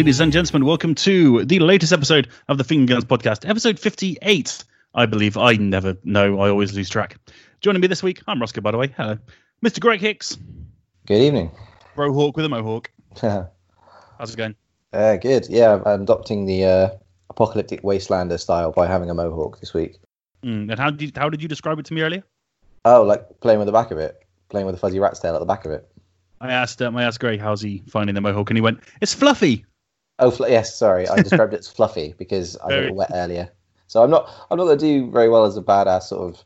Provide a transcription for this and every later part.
Ladies and gentlemen, welcome to the latest episode of the Finger Guns Podcast, episode 58, I believe. I never know, I always lose track. Joining me this week, I'm Roscoe, by the way. Hello. Mr. Greg Hicks, Good evening. Brohawk with a mohawk. uh, How's it going? good. Yeah, I'm adopting the uh, apocalyptic wastelander style by having a mohawk this week. Mm, and how did, you, how did you describe it to me earlier? Oh, like playing with the back of it, playing with a fuzzy rat's tail at the back of it. I asked um, I asked Greg how's he finding the mohawk, and he went, "It's fluffy." Oh, fl- yes. Sorry, I described it as fluffy because I got Very- wet earlier. So I'm not. I'm not going to do very well as a badass sort of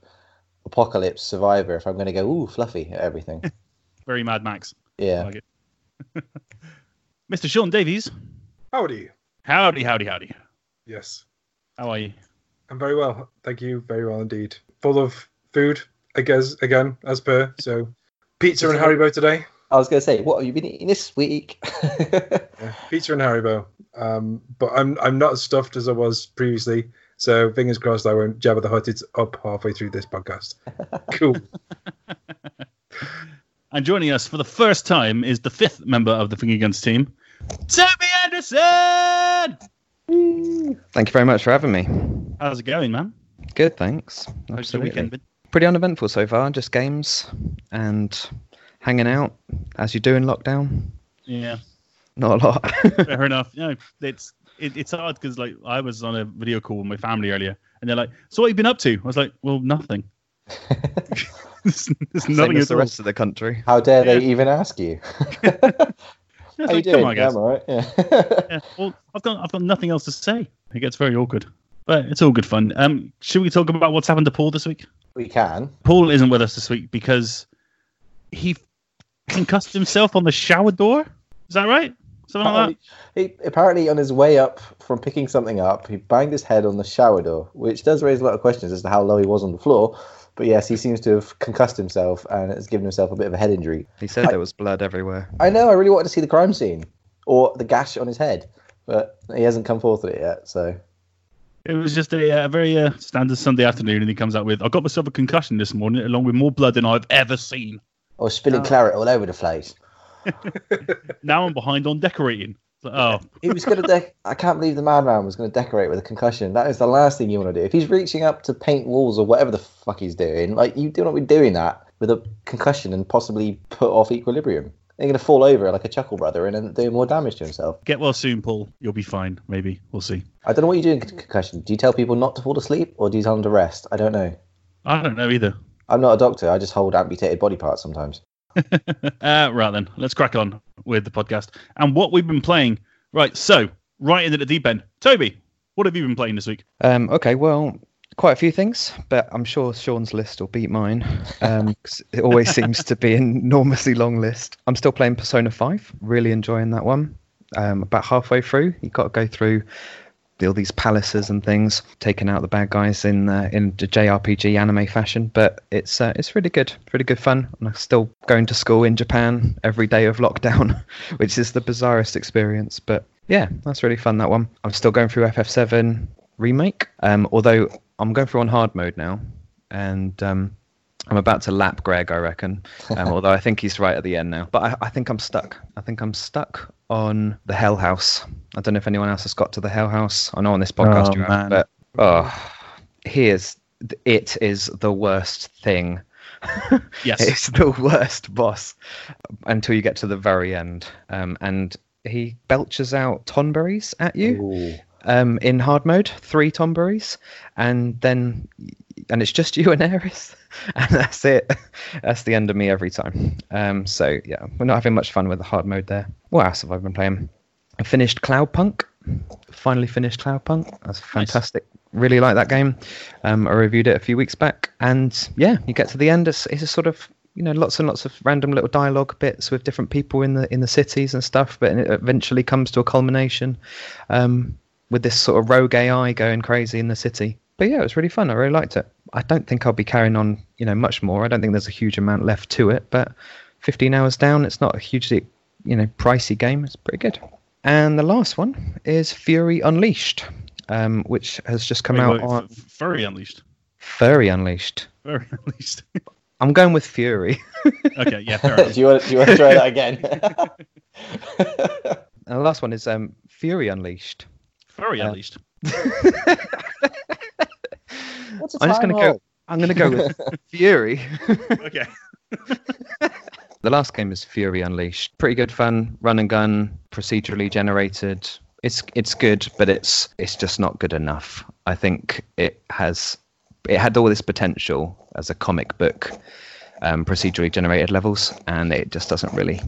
apocalypse survivor if I'm going to go ooh fluffy at everything. Very Mad Max. Yeah. like. Mr. Sean Davies, Howdy. howdy, howdy, howdy. Yes. How are you? I'm very well. Thank you. Very well indeed. Full of food, I guess, again, as per. So, pizza and Haribo today. I was going to say, what have you been eating this week? Yeah, pizza and Haribo. Um, but I'm I'm not as stuffed as I was previously. So, fingers crossed I won't Jabba the Hutt it up halfway through this podcast. Cool. And joining us for the first time is the fifth member of the Finger Guns team, Toby Andersen. Thank you very much for having me. How's it going, man? Good, thanks. How's your Absolutely. weekend been? Pretty uneventful so far. Just games and hanging out as you do in lockdown. Yeah, Not a lot. fair enough. Yeah, it's it, it's hard because like I was on a video call with my family earlier, and they're like, "So what have you been up to?" I was like, "Well, nothing. there's, there's nothing as the all." rest of the country. How dare they even ask you? Yeah, it's How you like, doing? Come on, Yeah. I'm all right. Yeah. Yeah, well, I've got I've got nothing else to say. It gets very awkward, but it's all good fun. Um, should we talk about what's happened to Paul this week? we can. Paul isn't with us this week because he concussed himself on the shower door. Is that right? Something like that. Apparently, he, apparently, on his way up from picking something up, he banged his head on the shower door, which does raise a lot of questions as to how low he was on the floor. But yes, he seems to have concussed himself and has given himself a bit of a head injury. He said there was blood everywhere. I know, I really wanted to see the crime scene or the gash on his head, but he hasn't come forth with it yet. So It was just a, uh very uh, standard Sunday afternoon, and he comes out with, "I got myself a concussion this morning, along with more blood than I've ever seen. Or spilling Oh. claret all over the place. Now I'm behind on decorating." Like, oh, He was going to. De- I can't believe the madman was going to decorate with a concussion. That is the last thing you want to do. If he's reaching up to paint walls or whatever the fuck he's doing, like you do not be doing that with a concussion and possibly put off equilibrium. They're going to fall over like a chuckle brother and then do more damage to himself. get well soon, Paul. You'll be fine. Maybe we'll see. I don't know what you do in concussion. Do you tell people not to fall asleep or do you tell them to rest? I don't know. I don't know either. I'm not a doctor. I just hold amputated body parts sometimes. uh, right then, let's crack on with the podcast and what we've been playing. Right, so right into the deep end. Toby, what have you been playing this week? Um, okay, well, quite a few things, but I'm sure Sean's list will beat mine. Um, 'cause it always seems to be an enormously long list. I'm still playing Persona 5, really enjoying that one. Um, about halfway through, you've got to go through all these palaces and things, taking out the bad guys in uh, in the JRPG anime fashion. But it's uh, it's really good, really good fun. I'm still going to school in Japan every day of lockdown, which is the bizarrest experience. But yeah, that's really fun. That one. I'm still going through FF7 remake. Um, although I'm going through on hard mode now, and um, I'm about to lap Greg, I reckon. Um, although I think he's right at the end now. But I, I think I'm stuck. I think I'm stuck on the Hell House. I don't know if anyone else has got to the Hell House. I know on this podcast Oh, you have, but oh, here's it is the worst thing. Yes. It's the worst boss until you get to the very end. Um, and he belches out tonberries at you um, in hard mode, three tonberries, and then and it's just you and Aerith, and that's it. That's the end of me every time. Um, so yeah, we're not having much fun with the hard mode there. What else have I been playing? I finished Cloudpunk. Finally finished Cloudpunk. That's fantastic. Really like that game. Um, I reviewed it a few weeks back, and yeah, you get to the end. It's, it's a sort of you know lots and lots of random little dialogue bits with different people in the in the cities and stuff, but it eventually comes to a culmination um, with this sort of rogue AI going crazy in the city. But yeah, it was really fun. I really liked it. I don't think I'll be carrying on, you know, much more. I don't think there's a huge amount left to it, but 15 hours down, it's not a hugely, you know, pricey game. It's pretty good. And the last one is Fury Unleashed, um, which has just come Wait, out wait, on F- Furry Unleashed. Furry Unleashed. Furry Unleashed. I'm going with Fury. okay, yeah, fair do you want? Do you want to try that again? and the last one is um, Fury Unleashed. Very Uh, unleashed. What's a I'm just gonna go. I'm gonna go with Fury. Okay. The last game is Fury Unleashed. Pretty good fun, run and gun, procedurally generated. It's it's good, but it's it's just not good enough. I think it has it had all this potential as a comic book, um, procedurally generated levels, and it just doesn't really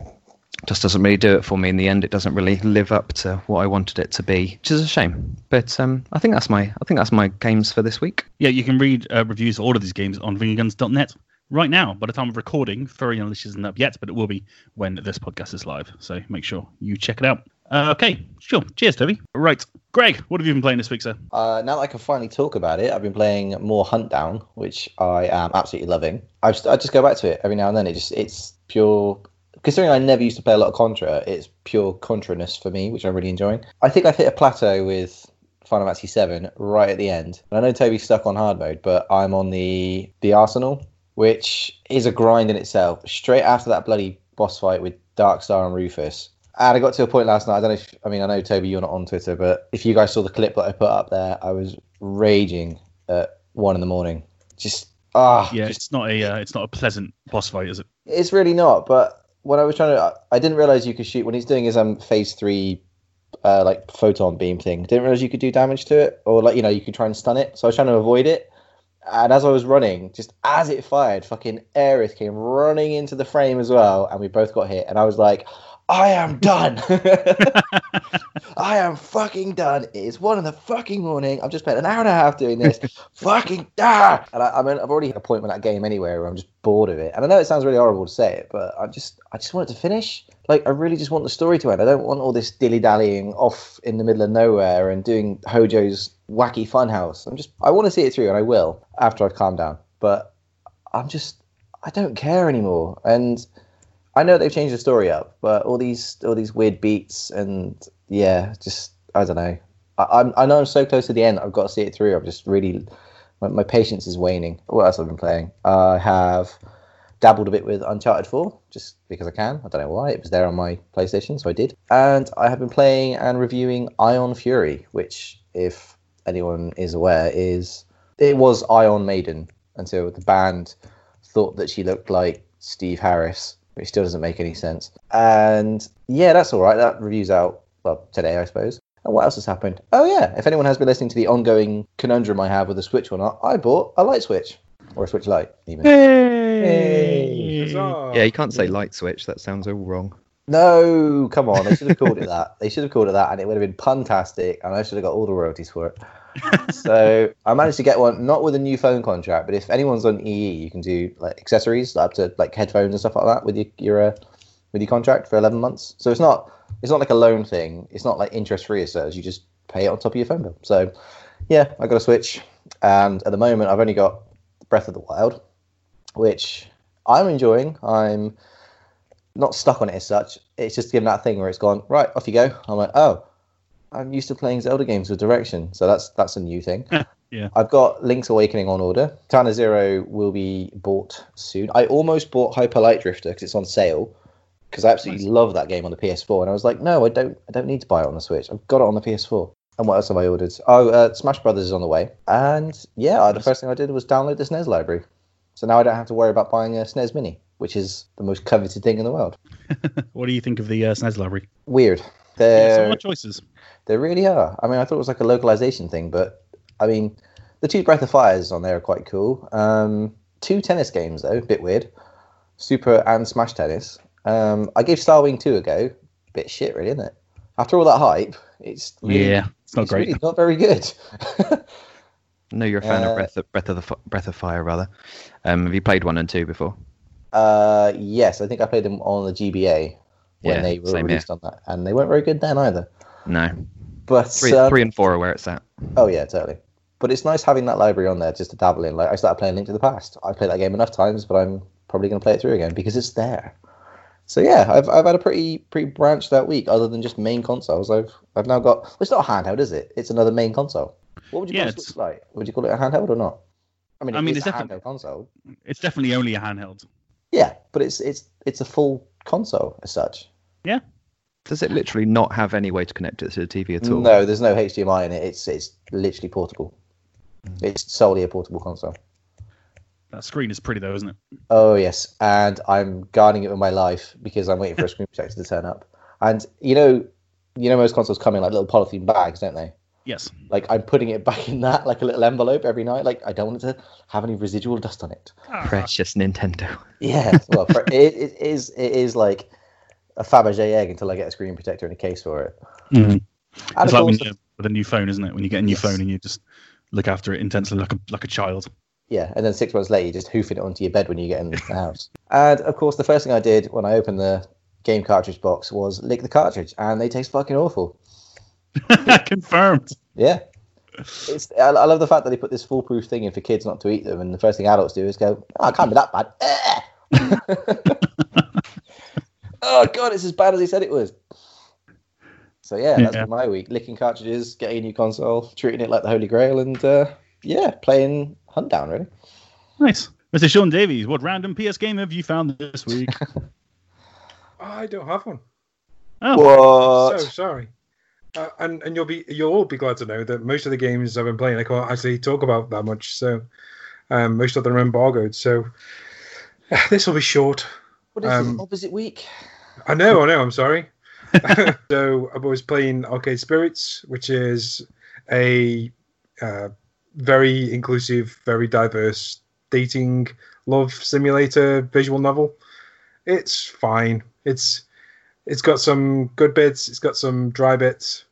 just doesn't really do it for me in the end. It doesn't really live up to what I wanted it to be, which is a shame. But um, I think that's my I think that's my games for this week. Yeah, you can read uh, reviews of all of these games on fingerguns.net right now. By the time of recording, Furry Unleashed isn't up yet, but it will be when this podcast is live. So make sure you check it out. Uh, okay, sure. Cheers, Toby. Right, Greg, what have you been playing this week, sir? Uh, now that I can finally talk about it, I've been playing more Huntdown, which I am absolutely loving. I just, I just go back to it every now and then. It just it's pure. Considering I never used to play a lot of Contra, it's pure Contra-ness for me, which I'm really enjoying. I think I've hit a plateau with Final Fantasy VII right at the end. And I know Toby's stuck on hard mode, but I'm on the the Arsenal, which is a grind in itself. Straight after that bloody boss fight with Darkstar and Rufus, and I got to a point last night. I don't know if I mean I know Toby, you're not on Twitter, but if you guys saw the clip that I put up there, I was raging at one in the morning. Just ah, Yeah, just- it's not a uh, it's not a pleasant boss fight, is it? it's really not. But when I was trying to, I- didn't realize you could shoot when he's doing his um phase three, uh, like photon beam thing. Didn't realize you could do damage to it, or like you know you could try and stun it. So I was trying to avoid it. And as I was running, just as it fired, fucking Aerith came running into the frame as well, and we both got hit. And I was like, I am done. I am fucking done. It is one in the fucking morning. I've just spent an hour and a half doing this. fucking ah! And I, I mean, I've already had a point with that game anyway where I'm just bored of it. And I know it sounds really horrible to say it, but I just, I just want it to finish. Like, I really just want the story to end. I don't want all this dilly dallying off in the middle of nowhere and doing Hojo's wacky funhouse. I'm just, I want to see it through, and I will after I've calmed down. But I'm just, I don't care anymore. And I know they've changed the story up, but all these all these weird beats and yeah, just I don't know. I, I'm I know I'm so close to the end. I've got to see it through. I'm just really my, my patience is waning. What else I've been playing? I have dabbled a bit with Uncharted 4 just because I can. I don't know why. It was there on my PlayStation, so I did. And I have been playing and reviewing Ion Fury, which, if anyone is aware, is it was Ion Maiden until the band thought that she looked like Steve Harris, which still doesn't make any sense. And yeah, that's all right. That review's out well today, I suppose. And what else has happened? Oh yeah, if anyone has been listening to the ongoing conundrum I have with the Switch or not, I bought a light switch or a Switch light even. Hey. Huzzah. Yeah, you can't say light switch. That sounds all wrong. No, come on. They should have called it that. They should have called it that, and it would have been puntastic, and I should have got all the royalties for it. so I managed to get one, not with a new phone contract, but if anyone's on EE, you can do like accessories up to like headphones and stuff like that with your your uh, with your contract for eleven months. So it's not it's not like a loan thing. It's not like interest free as such. You just pay it on top of your phone bill. So yeah, I got a Switch, and at the moment I've only got Breath of the Wild, which I'm enjoying. I'm not stuck on it as such. It's just given that thing where it's gone right off you go. I'm like, oh, I'm used to playing Zelda games with direction, so that's that's a new thing. Yeah. I've got Link's Awakening on order. Tana Zero will be bought soon. I almost bought Hyper Light Drifter because it's on sale. Because I absolutely love that game on the PS4, and I was like, no, I don't. I don't need to buy it on the Switch. I've got it on the PS4. And what else have I ordered? Oh, uh, Smash Brothers is on the way. And yeah, the first thing I did was download the SNES library. So now I don't have to worry about buying a SNES Mini, which is the most coveted thing in the world. What do you think of the uh, SNES library? Weird. Yeah, They're, so much choices. There really are. I mean, I thought it was like a localization thing, but I mean, the two Breath of Fires on there are quite cool. Um, two tennis games though, a bit weird. Super and Smash Tennis. Um, I gave Starwing 2 a go. Bit shit, really, isn't it? After all that hype, it's really, Yeah, it's not it's great. really not very good. No, you're a fan Uh, of Breath of Breath of the Breath of Fire, rather. Um, have you played one and two before? Uh, yes, I think I played them on the GBA when Yeah, they were same here. released on that, and they weren't very good then either. No, But three, um, three and four are where it's at. Oh yeah, totally. But it's nice having that library on there just to dabble in. Like I started playing Link to the Past. I played that game enough times, but I'm probably going to play it through again because it's there. So yeah, I've I've had a pretty pretty branched out week. Other than just main consoles, I've I've now got. Well, it's not a handheld, is it? It's another main console. What would you Yeah, call it's- it? Like, would you call it a handheld or not? I mean, I mean, is it's a definitely- handheld console. It's definitely only a handheld. Yeah, but it's it's it's a full console as such. Yeah. Does it literally not have any way to connect it to the TV at all? No, there's no HDMI in it. It's it's literally portable. It's solely a portable console. That screen is pretty though, isn't it? Oh yes, and I'm guarding it with my life because I'm waiting for a screen protector to turn up. And you know, you know, most consoles come in like little polythene bags, don't they? Yes. Like I'm putting it back in that like a little envelope every night. Like I don't want it to have any residual dust on it. Ah. Precious Nintendo. Yeah, well, for, it, it is it is like a Fabergé egg until I get a screen protector and a case for it. Mm-hmm. And It's like when you, with a new phone, isn't it? When you get a new Yes. phone and you just look after it intensely like a like a child. yeah, and then six months later, you just hoofing it onto your bed when you get in the house. And of course, the first thing I did when I opened the game cartridge box was lick the cartridge, and they taste fucking awful. Confirmed. Yeah. It's, I, I love the fact that they put this foolproof thing in for kids not to eat them, and the first thing adults do is go, "Oh, it can't be that bad." Oh god, it's as bad as he said it was. So yeah, that's Yeah. been my week: licking cartridges, getting a new console, treating it like the holy grail, and uh, yeah, playing Huntdown. Really, Nice. Mr. Sean Davies, what random PS game have you found this week? I don't have one. Oh, what? So sorry. Uh, and and you'll be you'll all be glad to know that most of the games I've been playing I can't actually talk about that much. So um, most of them are embargoed. So this will be short. What is um, this opposite week? I know, I know. I'm sorry. so I was playing Arcade Spirits, which is a uh, very inclusive, very diverse dating love simulator visual novel. It's fine. It's it's got some good bits. It's got some dry bits.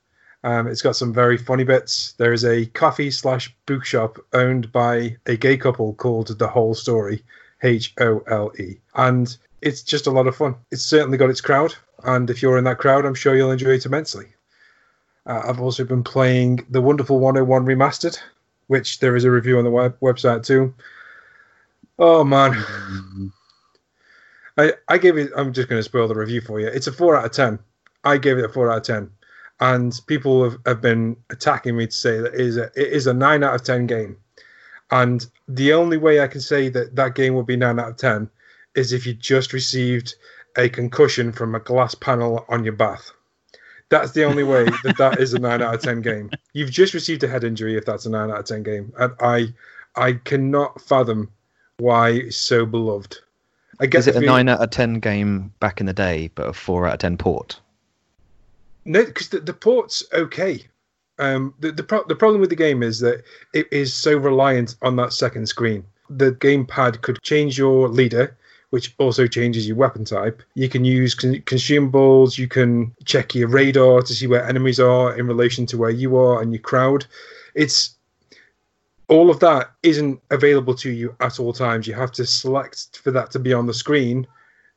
Um, it's got some very funny bits. There is a coffee slash bookshop owned by a gay couple called The Whole Story, H O L E, and it's just a lot of fun. It's certainly got its crowd, and if you're in that crowd, I'm sure you'll enjoy it immensely. Uh, I've also been playing the Wonderful 101 Remastered, which there is a review on the web- website too. Oh man, I I gave it. I'm just going to spoil the review for you. It's a four out of ten. I gave it a four out of ten, and people have, have been attacking me to say that it is a, it is a nine out of ten game. And the only way I can say that that game would be nine out of ten is if you just received a concussion from a glass panel on your bath. That's the only way that that is a nine out of ten game. You've just received a head injury if that's a nine out of ten game, and I I cannot fathom why it's so beloved. I get Is it a nine out of ten game back in the day, but a four out of ten port? No, because the, the port's okay. Um, the the, pro- the problem with the game is that it is so reliant on that second screen. The gamepad could change your leader, which also changes your weapon type. You can use con- consumables. You can check your radar to see where enemies are in relation to where you are and your crowd. It's all of that isn't available to you at all times. You have to select for that to be on the screen,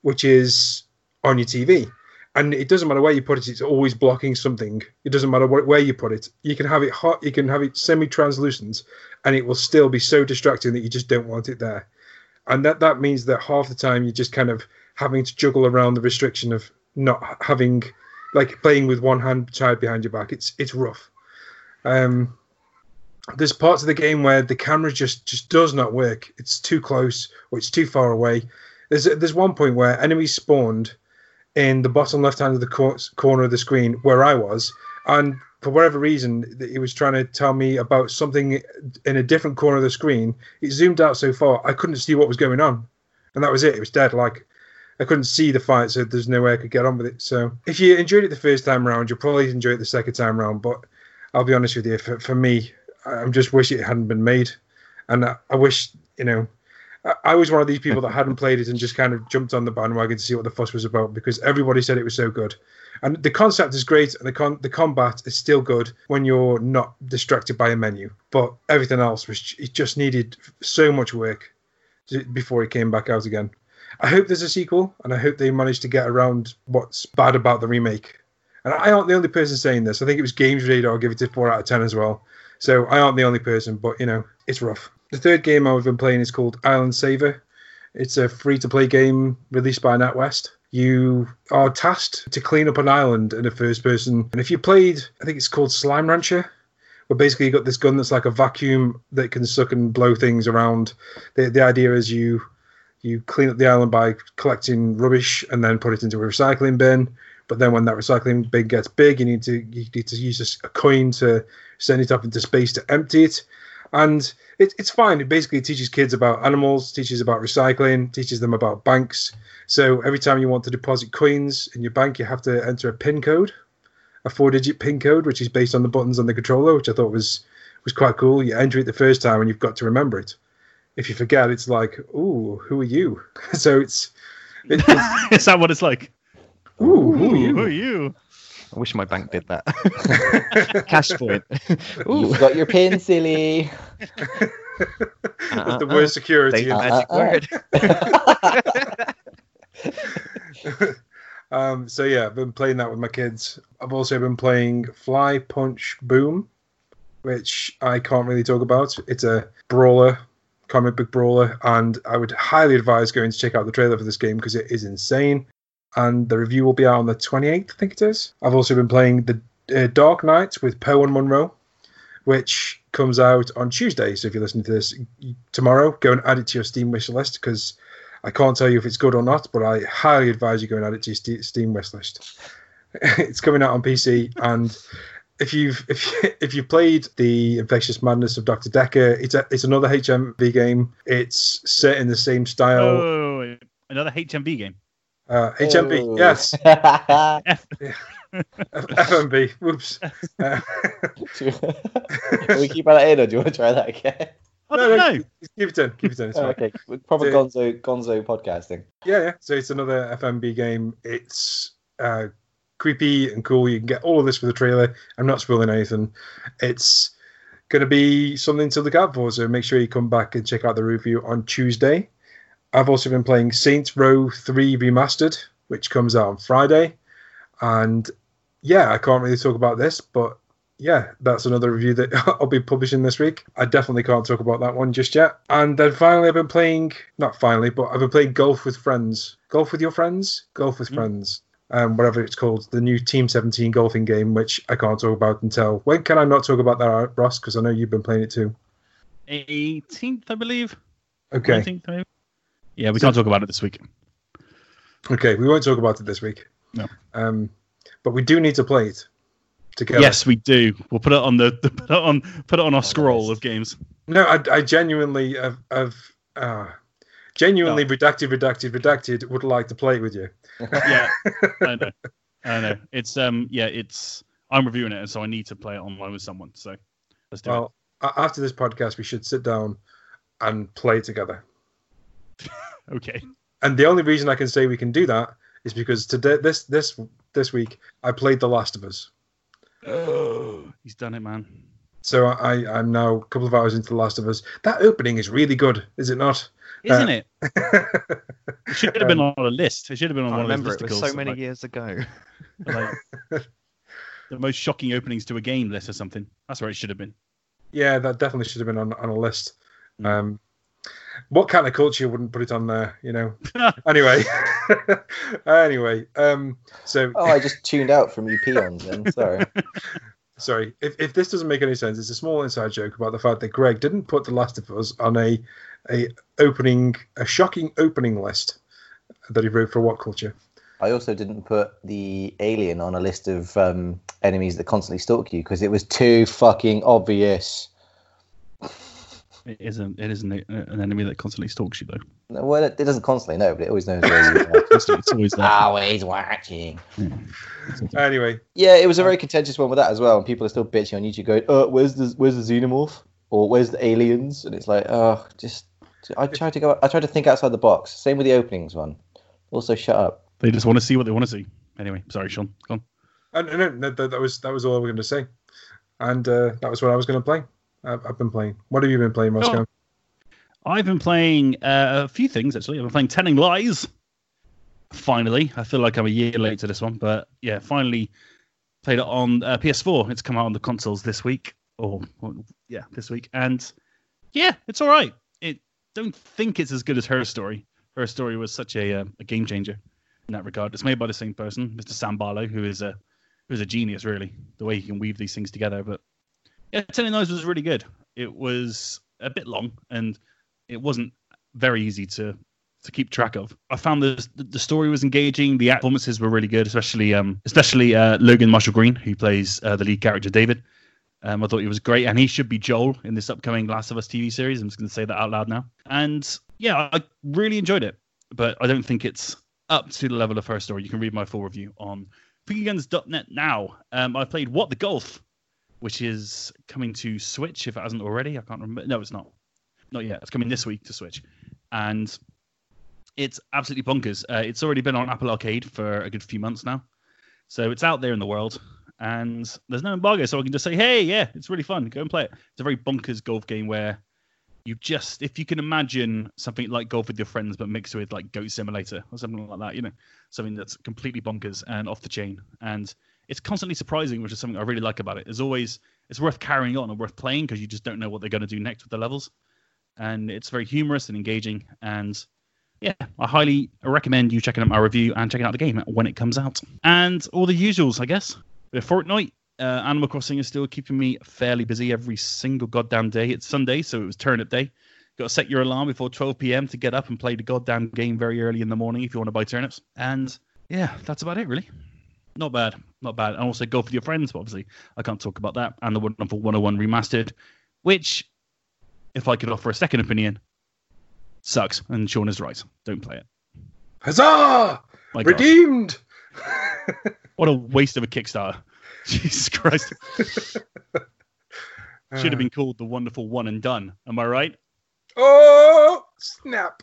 which is on your TV and it doesn't matter where you put it it's always blocking something. It doesn't matter what, where you put it. You can have it hot you can have it semi-translucent and it will still be so distracting that you just don't want it there. And that that means that half the time you're just kind of having to juggle around the restriction of not having like playing with one hand tied behind your back. It's it's rough. Um there's parts of the game where the camera just just does not work. It's too close or it's too far away. There's there's one point where enemies spawned in the bottom left hand of the cor- corner of the screen where I was, and for whatever reason, it was trying to tell me about something in a different corner of the screen. It zoomed out so far I couldn't see what was going on, and that was it. It was dead. Like I couldn't see the fight, so there's no way I could get on with it. So if you enjoyed it the first time round, you'll probably enjoy it the second time round. But I'll be honest with you, for, for me, I just wish it hadn't been made, and I, I wish you know. I- was one of these people that hadn't played it and just kind of jumped on the bandwagon to see what the fuss was about because everybody said it was so good. And the concept is great, and the con- the combat is still good when you're not distracted by a menu. But everything else was it just needed so much work before it came back out again. I hope there's a sequel, and I hope they manage to get around what's bad about the remake. And I aren't the only person saying this. I think it was Games Radar give it a four out of ten as well. So I aren't the only person, but you know it's rough. The third game I've been playing is called Island Saver. It's a free-to-play game released by NatWest. You are tasked to clean up an island in a first-person, and if you played, I think it's called Slime Rancher, where basically you got this gun that's like a vacuum that can suck and blow things around. The the idea is you you clean up the island by collecting rubbish and then put it into a recycling bin. But then when that recycling bin gets big, you need to you need to use a coin to send it up into space to empty it. And it, it's fine. It basically teaches kids about animals, teaches about recycling, teaches them about banks. So every time you want to deposit coins in your bank, you have to enter a PIN code, a four-digit PIN code, which is based on the buttons on the controller, which I thought was was quite cool. You enter it the first time, and you've got to remember it. If you forget, it's like, ooh, who are you? so it's, it, it's Is that what it's like? ooh, who are Who are you? I wish my bank did that. Cash point. Ooh, You've got your pin, silly. That's uh, the uh, worst security. Say in- magic Uh-uh. word. Um, so yeah, I've been playing that with my kids. I've also been playing Fly Punch Boom, which I can't really talk about. It's a brawler, comic book brawler, and I would highly advise going to check out the trailer for this game because it is insane. And the review will be out on the 28th, I think it is. I've also been playing the uh, Dark Knight with Poe and Munro, which comes out on Tuesday. So if you're listening to this tomorrow, go and add it to your Steam wish list because I can't tell you if it's good or not, but I highly advise you go and add it to your Ste- Steam wish list. it's coming out on PC, and if you've if you, if you played the Infectious Madness of Doctor Dekker, it's a, it's another HMV game. It's set in the same style. Oh, another HMV game. Uh, HMV, Oh. yes, F- FMV. Whoops. Uh, Can we keep that in, or do you want to try that again? I No, don't no. know. keep it in. Keep it in. It's Oh, okay, proper Yeah. Gonzo Gonzo podcasting. Yeah, yeah. So it's another FMV game. It's uh, creepy and cool. You can get all of this for the trailer. I'm not spoiling anything. It's going to be something to look out for. So make sure you come back and check out the review on Tuesday. I've also been playing Saints Row 3 Remastered, which comes out on Friday. And yeah, I can't really talk about this, but yeah, that's another review that I'll be publishing this week. I definitely can't talk about that one just yet. And then finally, I've been playing, not finally, but I've been playing golf with friends. Golf with your friends? Golf with Mm. friends. Um, whatever it's called, the new Team 17 golfing game, which I can't talk about until. When can I not talk about that, Ross? Because I know you've been playing it too. 18th, I believe. Okay. 19th, maybe. Yeah, we can't talk about it this week. Okay, we won't talk about it this week. No. Um, but we do need to play it together. Yes, we do. We'll put it on the, the put it on put it on our scroll of games. No, I, I genuinely have, have uh, genuinely redacted, redacted, redacted. Would like to play it with you. Yeah, I know. I know. It's um yeah, it's I'm reviewing it, and so I need to play it online with someone. So let's do Well, a- after this podcast, we should sit down and play together. It. Okay. And the only reason I can say we can do that is because today, this this this week, I played The Last of Us. Oh, he's done it, man. So I I'm now a couple of hours into The Last of Us. That opening is really good, is it not? Isn't Uh, it? It should have been on a list. It should have been on I one remember of it was listicles. so many like, years ago. like the most shocking openings to a game list or something. That's where it should have been. Yeah, that definitely should have been on, on a list. Mm. Um, what kind of culture wouldn't put it on there? You know. anyway, anyway. Um, so Oh, I just tuned out from you peons. Then sorry. sorry if, if this doesn't make any sense. It's a small inside joke about the fact that Greg didn't put The Last of Us on a a opening a shocking opening list that he wrote for What Culture. I also didn't put the alien on a list of um, enemies that constantly stalk you because it was too fucking obvious. It isn't. It isn't an enemy that constantly stalks you, though. No, Well, it, it doesn't constantly know, but it always knows where you are. It's, it's always there. Always watching. Anyway, Yeah, it was a very contentious one with that as well, and people are still bitching on YouTube, going, "Uh, where's the where's the xenomorph or where's the aliens?" And it's like, oh, just I tried to go, I tried to think outside the box. Same with the openings one. Also, shut up. They just want to see what they want to see. Anyway, sorry, Sean. Go on. uh, no, no, no, that, that was that was all I was going to say, and uh, that was what I was going to play. I've, been playing. What have you been playing, Roscoe? I've been playing uh, a few things actually. I've been playing Telling Lies. Finally, I feel like I'm a year late to this one, but yeah, finally played it on uh, PS4. It's come out on the consoles this week, or, or yeah, this week, and yeah, it's all right. It don't think it's as good as Her Story. Her Story was such a, uh, a game changer in that regard. It's made by the same person, Mr. Sam Barlow, who is a who's a genius, really, the way he can weave these things together. But yeah, Telling Lies was really good. It was a bit long and it wasn't very easy to to keep track of. I found the the story was engaging. The performances were really good, especially um especially uh, Logan Marshall Green, who plays uh, the lead character David. Um, I thought he was great, and he should be Joel in this upcoming Last of Us TV series. I'm just going to say that out loud now. And yeah, I really enjoyed it, but I don't think it's up to the level of her story. You can read my full review on fingerguns.net now. Um, I played What the Golf, which is coming to Switch if it hasn't already. I can't remember. No, it's not. Not yet. It's coming this week to Switch, and it's absolutely bonkers. Uh, it's already been on Apple Arcade for a good few months now, so it's out there in the world. And there's no embargo, so I can just say, "Hey, yeah, it's really fun. Go and play it." It's a very bonkers golf game where you just, if you can imagine something like golf with your friends, but mixed with like Goat Simulator or something like that, you know, something that's completely bonkers and off the chain. And it's constantly surprising, which is something I really like about it. It's always it's worth carrying on and worth playing because you just don't know what they're going to do next with the levels. And it's very humorous and engaging. And yeah, I highly recommend you checking out my review and checking out the game when it comes out. And all the usuals, I guess. With Fortnite, uh, Animal Crossing is still keeping me fairly busy every single goddamn day. It's Sunday, so it was turnip day. Got to set your alarm before 12 p.m. to get up and play the goddamn game very early in the morning if you want to buy turnips. And yeah, that's about it, really. Not bad, not bad. And also go with your friends, but obviously I can't talk about that. And the wonderful 101 remastered, which, if I could offer a second opinion, sucks. And Sean is right. Don't play it. Huzzah! My Redeemed! What a waste of a Kickstarter. Jesus Christ. Should have uh. been called the wonderful one and done. Am I right? Oh, snap.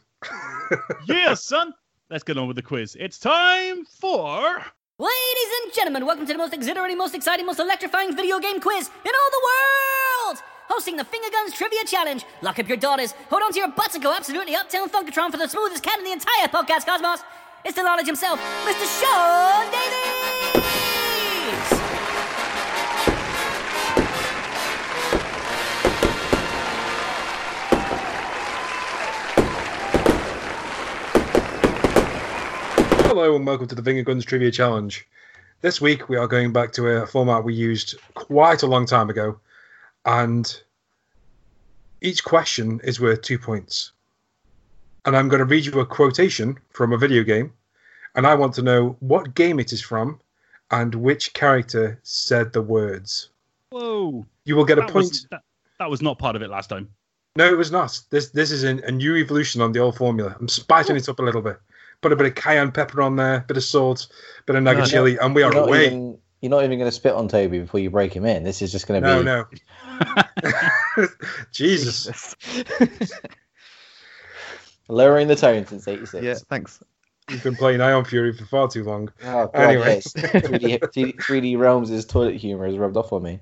Yeah, son. Let's get on with the quiz. It's time for. Ladies and gentlemen, welcome to the most exhilarating, most exciting, most electrifying video game quiz in all the world! Hosting the Finger Guns Trivia Challenge. Lock up your daughters, hold on to your butts, and go absolutely uptown Funkatron for the smoothest cat in the entire podcast cosmos. It's the knowledge himself, Mr. Sean Davies! Hello and welcome to the Finger Guns Trivia Challenge. This week we are going back to a format we used quite a long time ago, and each question is worth two points. And I'm going to read you a quotation from a video game, and I want to know what game it is from and which character said the words. Whoa. You will get a That point. was, that, that was not part of it last time. No, it was not. This this is a, a new evolution on the old formula. I'm spicing oh. it up a little bit. Put a bit of cayenne pepper on there, bit of salt, bit of nugget No, chili, and we are You're away. even, you're not even going to spit on Toby before you break him in. This is just going to No, be. no. no. Jesus. Lowering the tone since 86. yeah, thanks. You've been playing Ion Fury for far too long. Oh, God, Anyway. yes. 3D, 3D 3D Realms' toilet humour has rubbed off on me.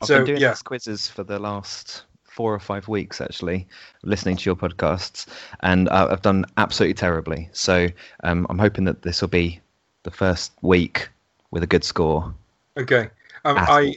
I've So, been doing yeah. these quizzes for the last four or five weeks, actually, listening to your podcasts, and uh, I've done absolutely terribly. So um, I'm hoping that this will be the first week with a good score. Okay. Um, I,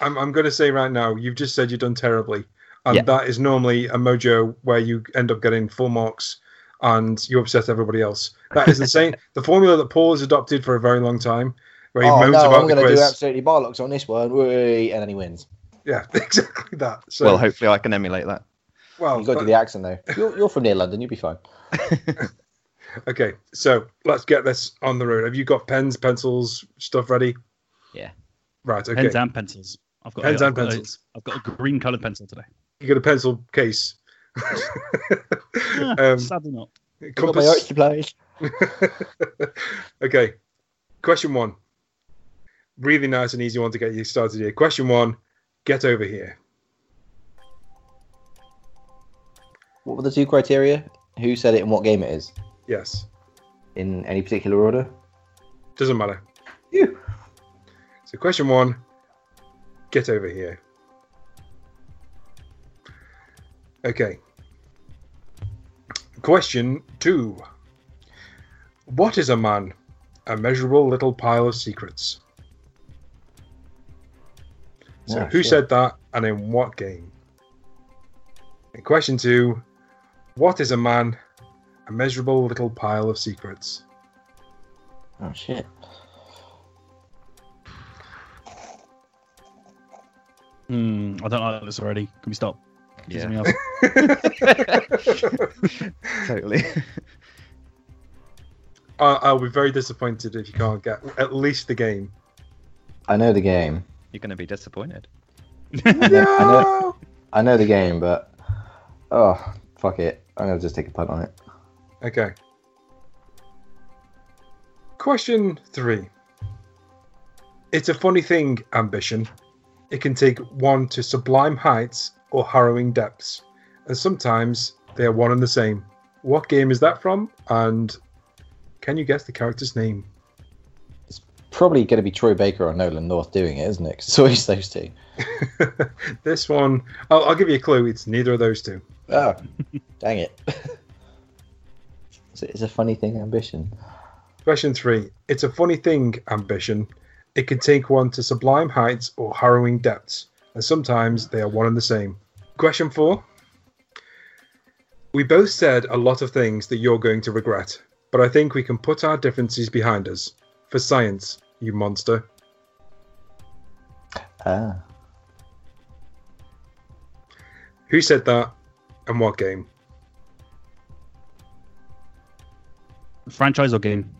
I'm, I'm going to say right now, you've just said you've done terribly. And Yeah. that is normally a mojo where you end up getting full marks and you upset everybody else. That is the same. the formula that Paul has adopted for a very long time, where he Oh, moans no, about I'm going to do absolutely bollocks on this one. And then he wins. Yeah, exactly that. So, well, hopefully I can emulate that. well, You've got to do the accent, though. You're, you're from near London. You'll be fine. Okay, so let's get this on the road. Have you got pens, pencils, stuff ready? Yeah. Right. Okay. Pens and pencils. I've got Pens I've and got a- pencils. I've got a green coloured pencil today. You got a pencil case. Ah, um, sadly not. I've got my compass. supplies. okay. Question one. Really nice and easy one to get you started here. Question one. Get over here. What were the two criteria? Who said it and what game it is? Yes. In any particular order? Doesn't matter. You. So question one. Get over here. Okay. Question two. What is a man? A measurable little pile of secrets. So Yeah, who sure. said that and in what game? And question two. What is a man? A miserable little pile of secrets. Oh, shit. Hmm, I don't like this already. Can we stop? Yeah. me. Totally. I, I'll be very disappointed if you can't get at least the game. I know the game. You're going to be disappointed. I know, I know the game, but oh fuck it, I'm gonna just take a punt on it. Okay. Question three. It's a funny thing, ambition. It can take one to sublime heights or harrowing depths, and sometimes they are one and the same. What game is that from? And can you guess the character's name? Probably going to be Troy Baker or Nolan North doing it, isn't it? it's always those two. this one, I'll, I'll give you a clue. It's neither of those two. Oh, dang it! It's a funny thing, ambition. Question three. It's a funny thing, ambition. It can take one to sublime heights or harrowing depths, and sometimes they are one and the same. Question four. We both said a lot of things that you're going to regret, but I think we can put our differences behind us. For science, you monster. Ah, Who said that and what game? Franchise or game?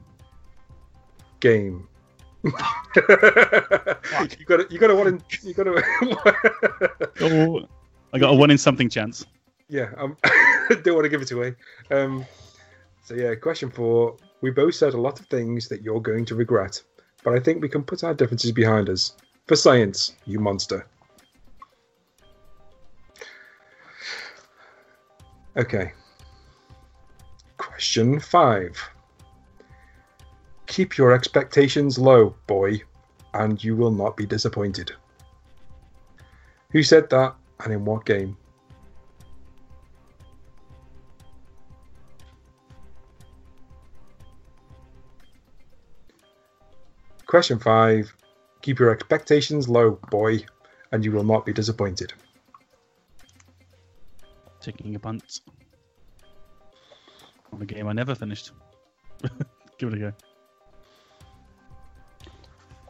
Game. you got to, you got to want in, you got to Oh, I got a one in something chance. Yeah, um, don't want to give it away. Um, so yeah, question four. We both said a lot of things that you're going to regret, but I think we can put our differences behind us. For science, you monster. Okay. Question five. Keep your expectations low, boy, and you will not be disappointed. Who said that, and in what game? Question five. Keep your expectations low, boy, and you will not be disappointed. Taking a punt on a game I never finished. Give it a go.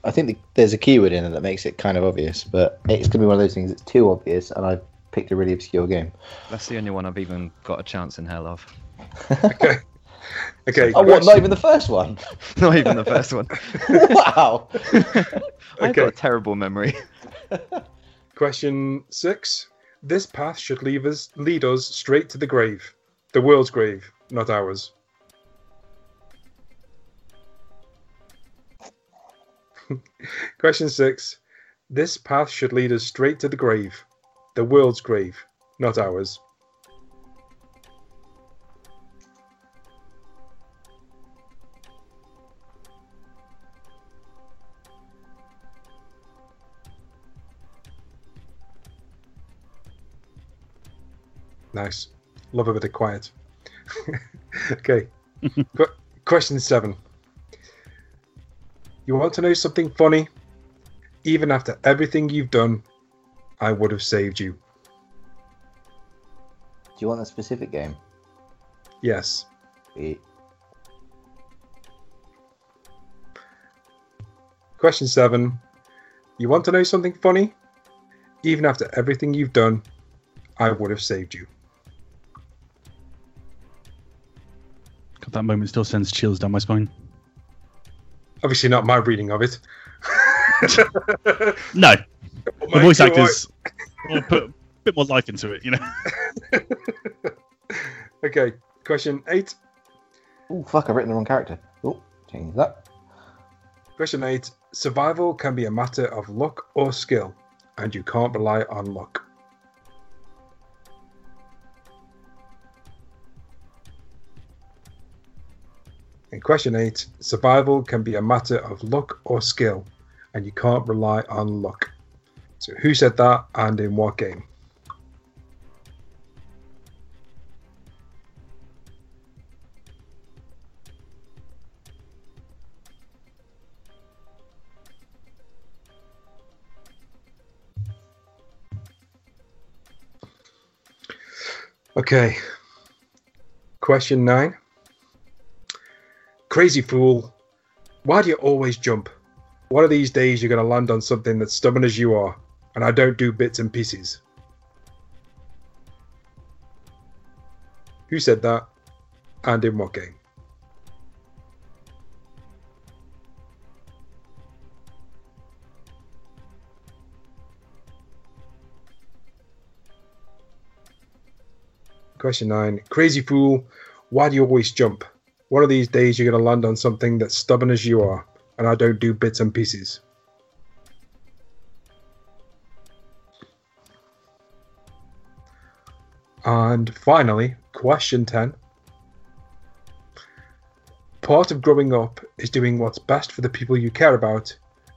I think the, there's a keyword in it that makes it kind of obvious, but it's going to be one of those things that's too obvious, and I've picked a really obscure game. That's the only one I've even got a chance in hell of. Okay. Okay. Oh, what? Not even the first one. Not even the first one. wow. I've Okay. got a terrible memory. Question six. This path should leave us, lead us straight to the grave. The world's grave, not ours. Question six. This path should lead us straight to the grave. The world's grave, not ours. Nice. Love a bit of quiet. okay. Qu- question seven. You want to know something funny? Even after everything you've done, I would have saved you. Do you want a specific game? Yes. We- Question seven. You want to know something funny? Even after everything you've done, I would have saved you. That moment still sends chills down my spine. Obviously, not my reading of it. No, the voice actors will put a bit more life into it, you know. okay. Question eight. Oh fuck! I've written the wrong character. Oh, change that. Question eight. Survival can be a matter of luck or skill, and you can't rely on luck. In question eight, survival can be a matter of luck or skill, and you can't rely on luck. So, who said that and in what game? Okay. Question nine. Crazy fool. Why do you always jump? One of these days you're going to land on something that's stubborn as you are, and I don't do bits and pieces. Who said that? And in what game? Question nine. Crazy fool, why do you always jump? One of these days you're going to land on something that's stubborn as you are, and I don't do bits and pieces. And finally, question 10. Part of growing up is doing what's best for the people you care about,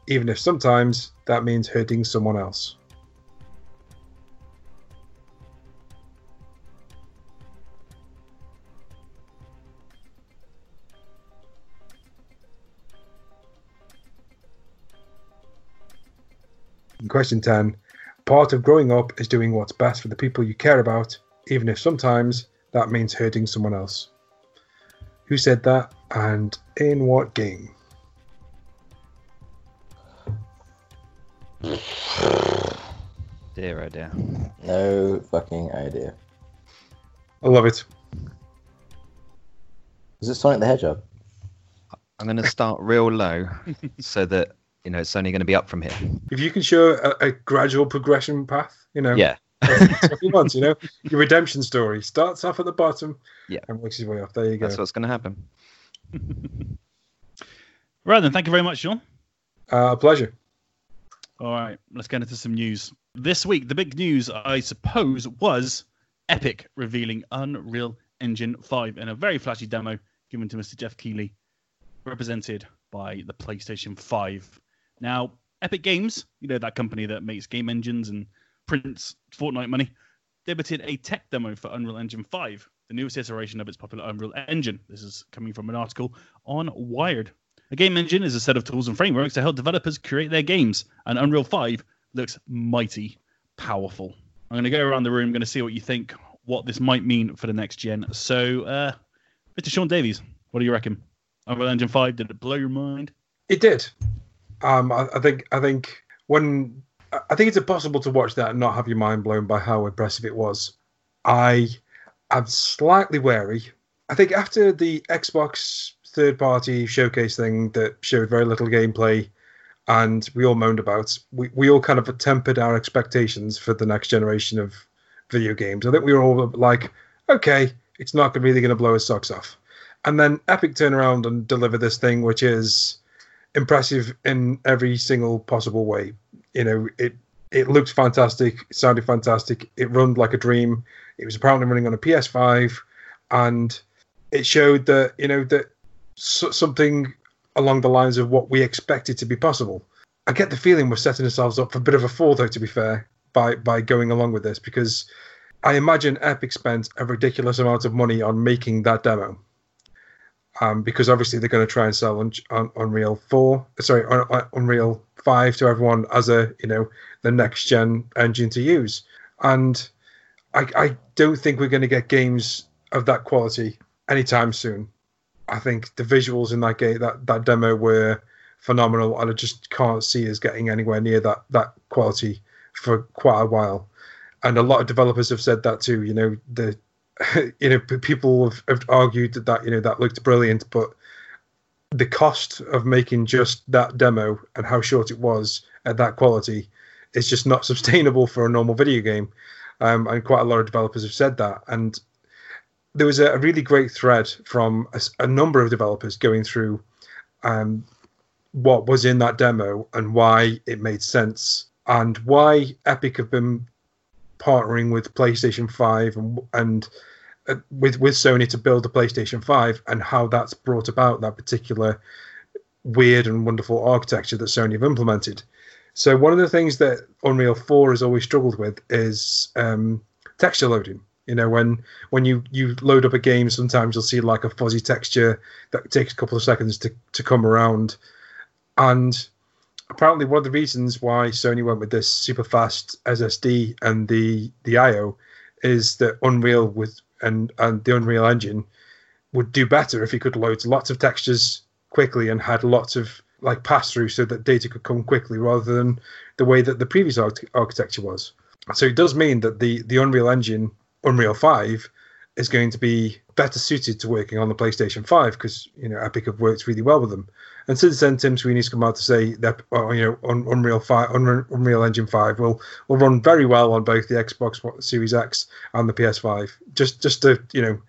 even if sometimes that means hurting someone else. Question 10. Part of growing up is doing what's best for the people you care about, even if sometimes that means hurting someone else. Who said that and in what game? Dear oh dear. No fucking idea. I love it. Is it Sonic the Hedgehog? I'm going to start real low so that, you know, it's only going to be up from here. If you can show a, a gradual progression path, you know, Yeah. that's what you want, you know, your redemption story starts off at the bottom Yeah. and works his way up. There you go. That's what's going to happen. Right then, thank you very much, Sean. Uh, a pleasure. All right, let's get into some news. This week, the big news, I suppose, was Epic revealing Unreal Engine 5 in a very flashy demo given to Mr. Geoff Keighley, represented by the PlayStation 5. Now, Epic Games, you know, that company that makes game engines and prints Fortnite money, debuted a tech demo for Unreal Engine 5, the newest iteration of its popular Unreal Engine. This is coming from an article on Wired. A game engine is a set of tools and frameworks to help developers create their games, and Unreal 5 looks mighty powerful. I'm going to go around the room, going to see what you think, what this might mean for the next gen. So, uh, Mr. Sean Davies, what do you reckon? Unreal Engine 5, did it blow your mind? It did. Um, I, I think. I think when I think it's impossible to watch that and not have your mind blown by how impressive it was. I am slightly wary. I think after the Xbox third-party showcase thing that showed very little gameplay, and we all moaned about, we, we all kind of tempered our expectations for the next generation of video games. I think we were all like, okay, it's not really going to blow his socks off. And then Epic turn around and deliver this thing, which is impressive in every single possible way. You know, it it looked fantastic, it sounded fantastic, it run like a dream. It was apparently running on a PS5, and it showed that you know that so, something along the lines of what we expected to be possible. I get the feeling we're setting ourselves up for a bit of a fall, though. To be fair, by by going along with this, because I imagine Epic spent a ridiculous amount of money on making that demo um, because obviously they're going to try and sell on, Unreal Four, sorry, on, on Unreal Five to everyone as a you know the next gen engine to use, and I, I don't think we're going to get games of that quality anytime soon. I think the visuals in that game, that that demo were phenomenal, and I just can't see us getting anywhere near that that quality for quite a while. And a lot of developers have said that too. You know, the you know people have, have argued that, that you know that looked brilliant, but the cost of making just that demo and how short it was at that quality is just not sustainable for a normal video game. Um, and quite a lot of developers have said that. And there was a, a really great thread from a number of developers going through um, what was in that demo and why it made sense and why Epic have been partnering with PlayStation 5 and and uh, with with Sony to build the PlayStation 5 and how that's brought about that particular weird and wonderful architecture that Sony have implemented. So one of the things that Unreal 4 has always struggled with is um, texture loading. You know, when when you you load up a game, sometimes you'll see like a fuzzy texture that takes a couple of seconds to to come around, and apparently one of the reasons why Sony went with this super fast SSD and the the IO is that Unreal with and and the Unreal Engine would do better if you could load lots of textures quickly and had lots of like pass through so that data could come quickly rather than the way that the previous arch- architecture was. So it does mean that the the Unreal Engine Unreal 5 is going to be better suited to working on the PlayStation 5 because you know Epic have worked really well with them. And since then, Tim Sweeney's come out to say that uh, you know Unreal Five, Unreal Engine Five will will run very well on both the Xbox Series X and the PS5. Just just to you know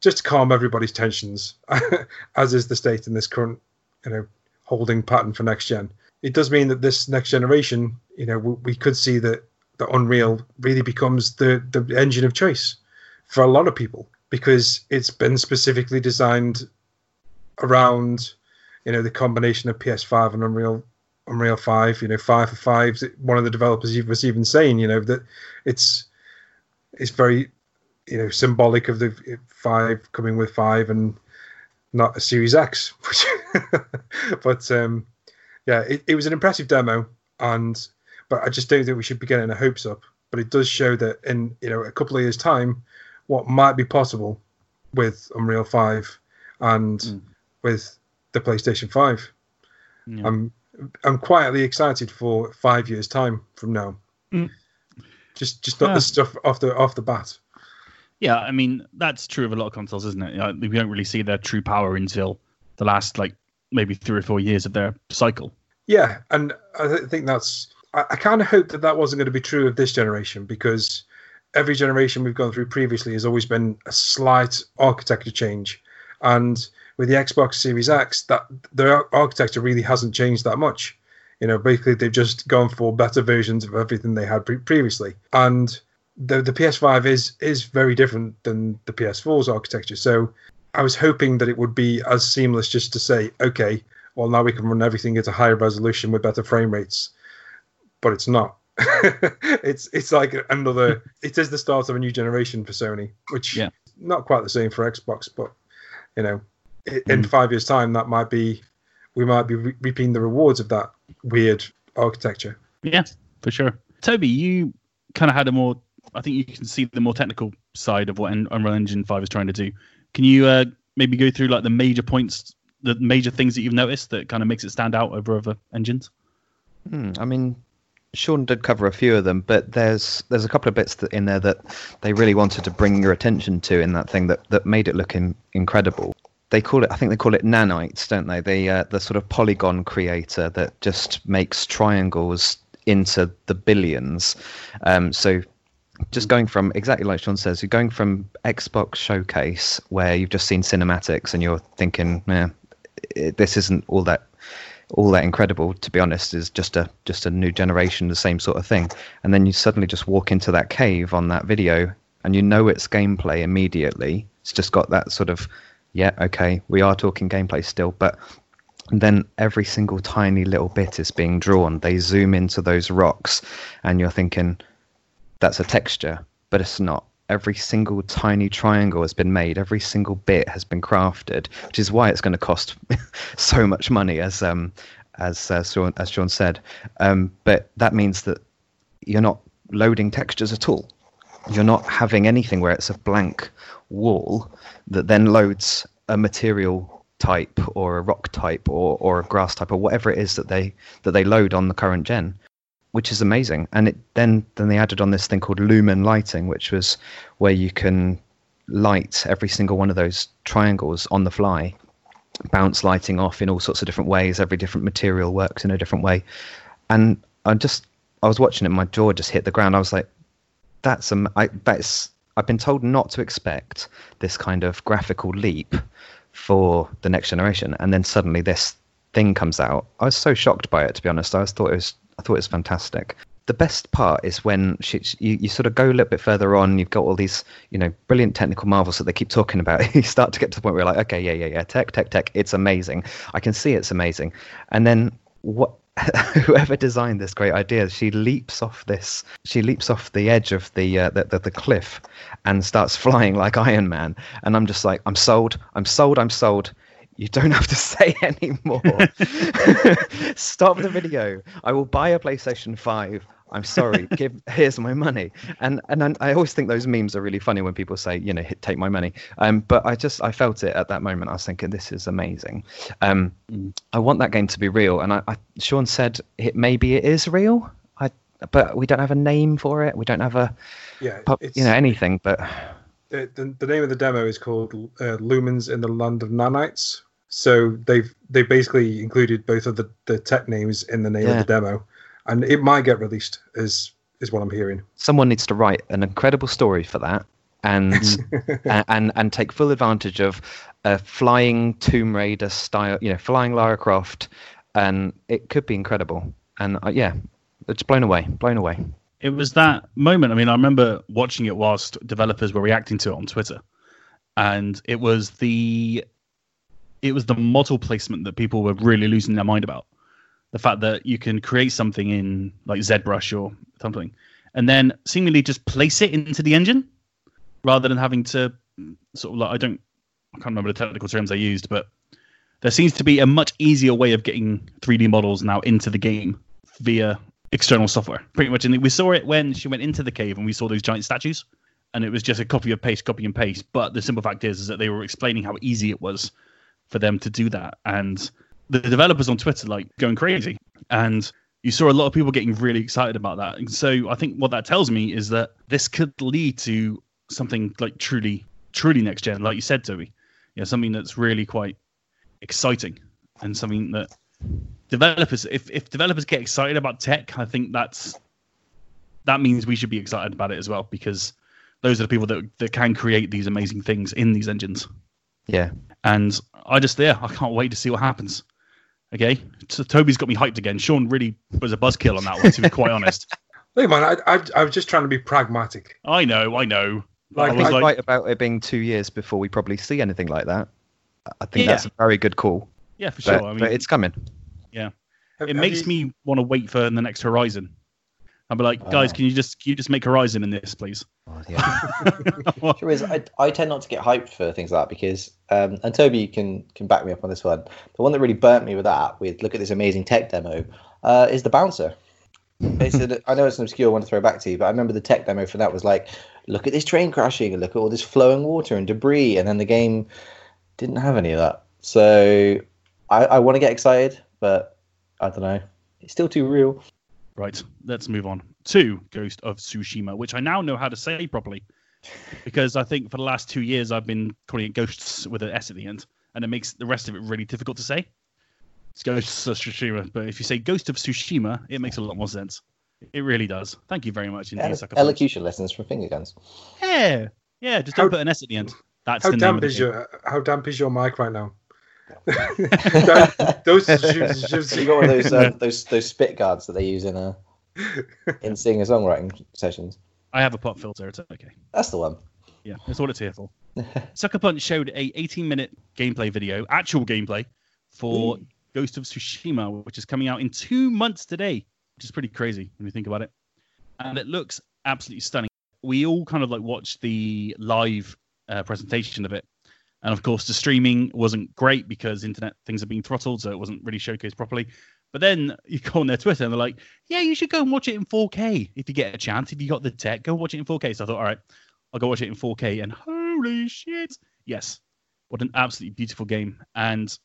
just to calm everybody's tensions, as is the state in this current you know holding pattern for next gen. It does mean that this next generation, you know, we, we could see that that Unreal really becomes the the engine of choice for a lot of people because it's been specifically designed around you know the combination of PS5 and Unreal Unreal 5 you know 5 for 5 one of the developers was even saying you know that it's it's very you know symbolic of the 5 coming with 5 and not a Series X but um yeah it, it was an impressive demo and but I just don't think we should be getting our hopes up. But it does show that in you know a couple of years time what might be possible with Unreal 5 and mm. with the PlayStation 5. Yeah. I'm I'm quietly excited for five years time from now. Mm. Just just not yeah. the stuff off the off the bat. Yeah, I mean that's true of a lot of consoles, isn't it? We don't really see their true power until the last like maybe three or four years of their cycle. Yeah, and I think that's I, I kind of hope that that wasn't going to be true of this generation because every generation we've gone through previously has always been a slight architecture change, and with the Xbox Series X, that the architecture really hasn't changed that much. You know, basically they've just gone for better versions of everything they had pre- previously, and the the PS5 is is very different than the PS4's architecture. So I was hoping that it would be as seamless just to say, okay, well now we can run everything at a higher resolution with better frame rates, but it's not. it's it's like another. it is the start of a new generation for Sony, which yeah. not quite the same for Xbox, but you know, in mm. five years' time, that might be we might be re- reaping the rewards of that weird architecture. Yeah, for sure. Toby, you kind of had a more. I think you can see the more technical side of what Unreal Engine Five is trying to do. Can you uh, maybe go through like the major points, the major things that you've noticed that kind of makes it stand out over other engines? Hmm, I mean, Sean did cover a few of them, but there's there's a couple of bits that, in there that they really wanted to bring your attention to in that thing that, that made it look in, incredible. They call it, I think they call it nanites, don't they? The uh, the sort of polygon creator that just makes triangles into the billions. Um, so just going from exactly like Sean says, you're going from Xbox Showcase where you've just seen cinematics and you're thinking, yeah, this isn't all that all that incredible to be honest is just a just a new generation the same sort of thing. And then you suddenly just walk into that cave on that video and you know it's gameplay immediately. It's just got that sort of yeah okay we are talking gameplay still but then every single tiny little bit is being drawn. They zoom into those rocks and you're thinking that's a texture but it's not every single tiny triangle has been made, every single bit has been crafted, which is why it's going to cost so much money, as um, as uh, Sean, as Sean said. Um, but that means that you're not loading textures at all. You're not having anything where it's a blank wall that then loads a material type or a rock type or, or a grass type or whatever it is that they that they load on the current gen which is amazing. And it then then they added on this thing called lumen lighting, which was where you can light every single one of those triangles on the fly, bounce lighting off in all sorts of different ways. Every different material works in a different way, and I just I was watching it, my jaw just hit the ground. I was like, "That's a I, that's." I've been told not to expect this kind of graphical leap for the next generation, and then suddenly this thing comes out. I was so shocked by it, to be honest. I thought it was I thought it was fantastic. The best part is when she, you, you sort of go a little bit further on. You've got all these, you know, brilliant technical marvels that they keep talking about. you start to get to the point where you're like, okay, yeah, yeah, yeah, tech, tech, tech. It's amazing. I can see it's amazing. And then what whoever designed this great idea, she leaps off this, she leaps off the edge of the, uh, the, the, the cliff, and starts flying like Iron Man. And I'm just like, I'm sold, I'm sold, I'm sold you don't have to say anymore. Stop the video. I will buy a PlayStation 5. I'm sorry. Give here's my money. And and I always think those memes are really funny when people say, you know, take my money. Um, but I just I felt it at that moment. I was thinking, this is amazing. Um, mm. I want that game to be real. And I, I Sean said it maybe it is real. I but we don't have a name for it. We don't have a yeah, you know anything. But the, the, the name of the demo is called uh, Lumens in the Land of Nanites. So they've they basically included both of the, the tech names in the name Yeah. of the demo, and it might get released. Is is what I'm hearing. Someone needs to write an incredible story for that, and and, and and take full advantage of a flying Tomb Raider style, you know, flying Lara Croft, and it could be incredible. And uh, yeah, it's blown away, blown away. It was that moment. I mean, I remember watching it whilst developers were reacting to it on Twitter, and it was the it was the model placement that people were really losing their mind about. The fact that you can create something in like ZBrush or something, and then seemingly just place it into the engine, rather than having to mm, sort of like I don't I can't remember the technical terms I used, but there seems to be a much easier way of getting 3D models now into the game via external software. Pretty much, and we saw it when she went into the cave and we saw those giant statues, and it was just a copy and paste, copy and paste. But the simple fact is, is that they were explaining how easy it was for them to do that, and the developers on Twitter like going crazy, and you saw a lot of people getting really excited about that. And so I think what that tells me is that this could lead to something like truly, truly next gen, like you said, Toby. Yeah, something that's really quite exciting and something that developers if, if developers get excited about tech i think that's that means we should be excited about it as well because those are the people that, that can create these amazing things in these engines Yeah, and i just yeah i can't wait to see what happens okay so toby's got me hyped again sean really was a buzzkill on that one to be quite honest Look, man, I, I I was just trying to be pragmatic. i know i know Like- i I was think like right about it being two years before we probably see anything like that. I think Yeah. that's a very good call. Yeah for But, sure i mean but it's coming. Have- it have makes you- me want to wait for the next horizon i'll be like guys Ah. can you just can you just make horizon in this please Oh, yeah. Sure is. I, I tend not to get hyped for things like that because, um, and Toby can can back me up on this one. The one that really burnt me with that, with look at this amazing tech demo, uh, is the bouncer. It's a, I know it's an obscure one to throw back to you, but I remember the tech demo for that was like, look at this train crashing, and look at all this flowing water and debris, and then the game didn't have any of that. So I, I want to get excited, but I don't know. It's still too real. Right, let's move on to Ghost of Tsushima, which I now know how to say properly because I think for the last two years I've been calling it Ghosts with an S at the end, and it makes the rest of it really difficult to say. It's Ghost of Tsushima, but if you say Ghost of Tsushima, it makes a lot more sense. It really does. Thank you very much indeed, Ele- elocution lessons from finger guns. Yeah, yeah. Just don't put an S at the end. That's How the name of damp the is your how damp is your mic right now? That- those So you got one of those uh, those those spit guards that they use in uh, in singer songwriting sessions. I have a pop filter. It's okay. That's the one. Yeah, that's what it's here for. Sucker Punch showed a 18 minute gameplay video, actual gameplay, for Ghost of Tsushima, which is coming out in two months today, which is pretty crazy when you think about it. And it looks absolutely stunning. We all kind of like watched the live uh, presentation of it. And of course, the streaming wasn't great because internet things are being throttled, so it wasn't really showcased properly. But then you go on their Twitter and they're like, yeah, you should go and watch it in 4K if you get a chance. If you got the tech, go watch it in 4K. So I thought, all right, I'll go watch it in 4K. And holy shit. Yes. What an absolutely beautiful game. And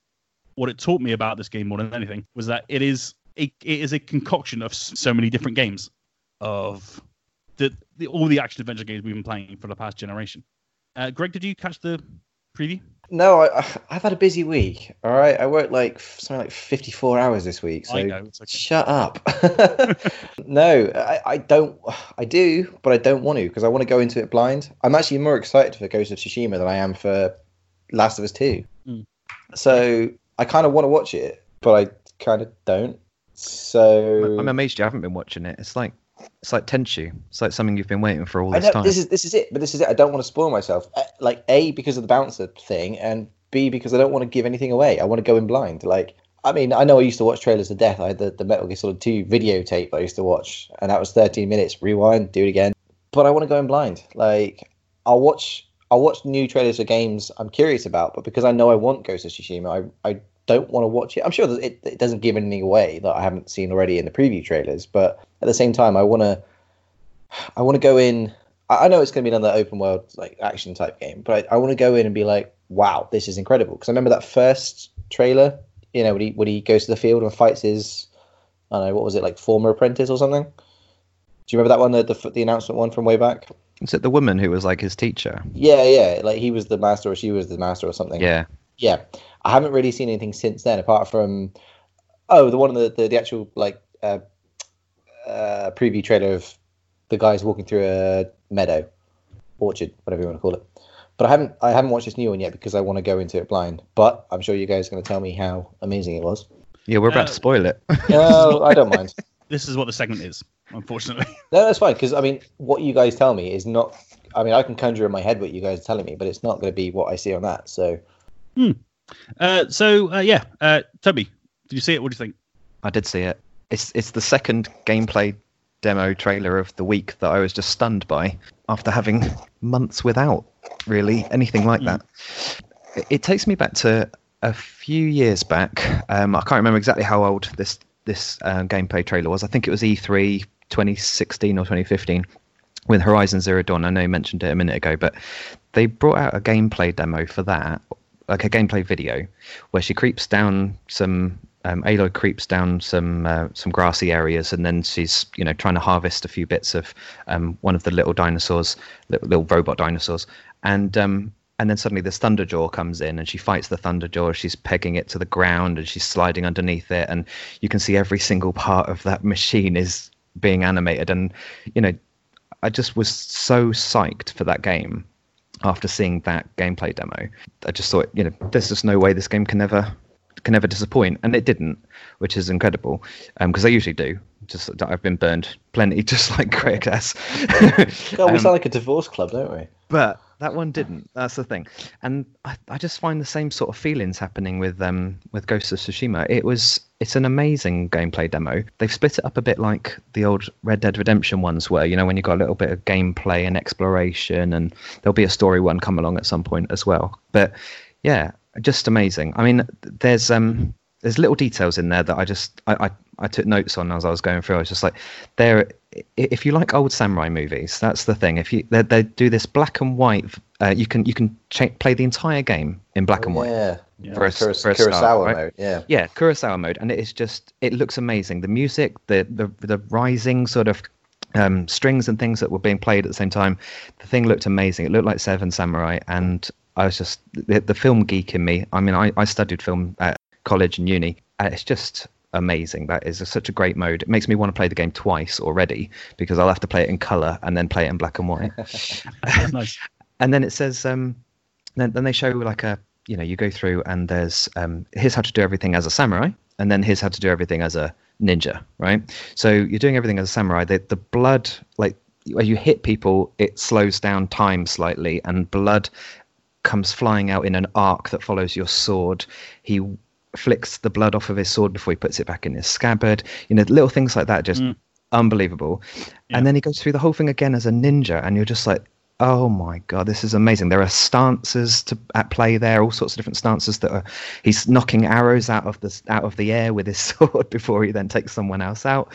what it taught me about this game more than anything was that it is a, it is a concoction of so many different games of the, the all the action adventure games we've been playing for the past generation. Uh, Greg, did you catch the preview? No, I, I- I've had a busy week. All right, I worked like something like fifty-four hours this week. So know. Okay. shut up. no, I, I don't. I do, but I don't want to because I want to go into it blind. I'm actually more excited for Ghost of Tsushima than I am for Last of Us Two. Mm. So I kind of want to watch it, but I kind of don't. So I'm amazed you haven't been watching it. It's like it's like Tenchu. It's like something you've been waiting for all I this know time. this is this is it, but this is it. I don't want to spoil myself. Uh, Like a because of the bouncer thing, and b because I don't want to give anything away. I want to go in blind. Like I mean, I know I used to watch trailers to death. I had the, the Metal Gear Solid Two videotape I used to watch, and that was 13 minutes. Rewind, do it again. But I want to go in blind. Like I'll watch I'll watch new trailers for games I'm curious about, but because I know I want Ghost of Tsushima, I I don't want to watch it. I'm sure that it, it doesn't give anything away that I haven't seen already in the preview trailers, but at the same time, I want to I want to go in. I I know it's going to be another open world like action type game, but I, I want to go in and be like, "Wow, this is incredible!" Because I remember that first trailer. You know, when he when he goes to the field and fights his, I don't know, what was it like, former apprentice or something? Do you remember that one, the the, the announcement one from way back? Is it the woman who was like his teacher? Yeah, yeah. Like he was the master or she was the master or something. Yeah. Yeah. I haven't really seen anything since then, apart from oh, the one the the, the actual like uh, uh, preview trailer of the guys walking through a meadow, orchard, whatever you want to call it. But I haven't I haven't watched this new one yet because I want to go into it blind. But I'm sure you guys are going to tell me how amazing it was. Yeah, we're about Uh, to spoil it. No, I don't mind. This is what the segment is, unfortunately. No, that's fine because I mean, what you guys tell me is not. I mean, I can conjure in my head what you guys are telling me, but it's not going to be what I see on that. So Uh, so uh, yeah, uh, Toby, did you see it? What do you think? I did see it. It's it's the second gameplay demo trailer of the week that I was just stunned by after having months without really anything like that. It, it takes me back to a few years back. Um, I can't remember exactly how old this this uh, gameplay trailer was. I think it was E E3 2016 or 2015 with Horizon Zero Dawn. I know you mentioned it a minute ago, but they brought out a gameplay demo for that, like a gameplay video, where she creeps down some. Um, Aloy creeps down some uh, some grassy areas, and then she's you know trying to harvest a few bits of um, one of the little dinosaurs, little, little robot dinosaurs, and um, and then suddenly this Thunderjaw comes in, and she fights the Thunderjaw. She's pegging it to the ground, and she's sliding underneath it, and you can see every single part of that machine is being animated, and you know I just was so psyched for that game after seeing that gameplay demo. I just thought, you know, there's just no way this game can never can never disappoint, and it didn't, which is incredible because I usually do. Just I've been burned plenty, just like Greg has. God, we Um, sound like a divorce club, don't we? but that one didn't. That's the thing, and I, I just find the same sort of feelings happening with um with Ghost of Tsushima. It was it's an amazing gameplay demo. They've split it up a bit like the old Red Dead Redemption ones were. You know, when you got a little bit of gameplay and exploration, and there'll be a story one come along at some point as well. But yeah, just amazing. I mean, there's um there's little details in there that I just I, I, I took notes on as I was going through. I was just like, there. If you like old samurai movies, that's the thing. If you they, they do this black and white, uh, you can you can cha- play the entire game in black and white. Yeah. Yeah. For a- Kuros- for a Kurosawa start, right? mode. Yeah. Yeah, Kurosawa mode, and it is just it looks amazing. The music, the the the rising sort of um, strings and things that were being played at the same time, the thing looked amazing. It looked like Seven Samurai, and I was just the, the film geek in me. I mean, I, I studied film at college and uni. And it's just amazing. That is a, such a great mode. It makes me want to play the game twice already because I'll have to play it in color and then play it in black and white nice. and then it says um then, then they show like a you know you go through and there's um here's how to do everything as a samurai and then here's how to do everything as a ninja right so you're doing everything as a samurai the, the blood like when you hit people it slows down time slightly and blood comes flying out in an arc that follows your sword he flicks the blood off of his sword before he puts it back in his scabbard you know little things like that just Mm. unbelievable Yeah. and then he goes through the whole thing again as a ninja and you're just like oh my god this is amazing there are stances to at play there all sorts of different stances that are he's knocking arrows out of the out of the air with his sword before he then takes someone else out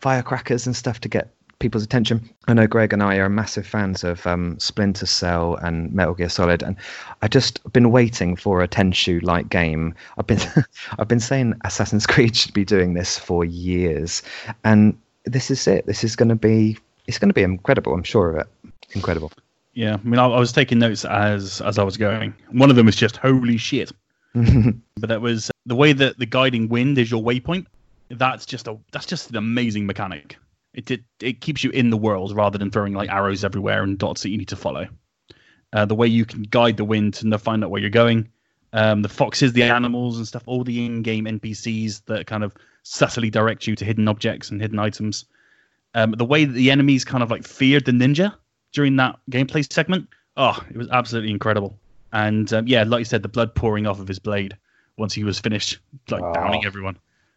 firecrackers and stuff to get people's attention i know greg and i are massive fans of um, splinter cell and metal gear solid and I've just been waiting for a Tenchu like game i've been i've been saying assassin's creed should be doing this for years and this is it this is going to be it's going to be incredible i'm sure of it incredible Yeah, I mean, I, I was taking notes as as I was going. One of them was just holy shit. but that was the way that the guiding wind is your waypoint. That's just a that's just an amazing mechanic. It it, it keeps you in the world rather than throwing like arrows everywhere and dots that you need to follow. Uh, the way you can guide the wind to find out where you're going. Um, the foxes, the animals, and stuff. All the in-game NPCs that kind of subtly direct you to hidden objects and hidden items. Um, the way that the enemies kind of like feared the ninja during that gameplay segment. Oh, it was absolutely incredible. And um, yeah, like you said, the blood pouring off of his blade once he was finished, like Oh. downing everyone.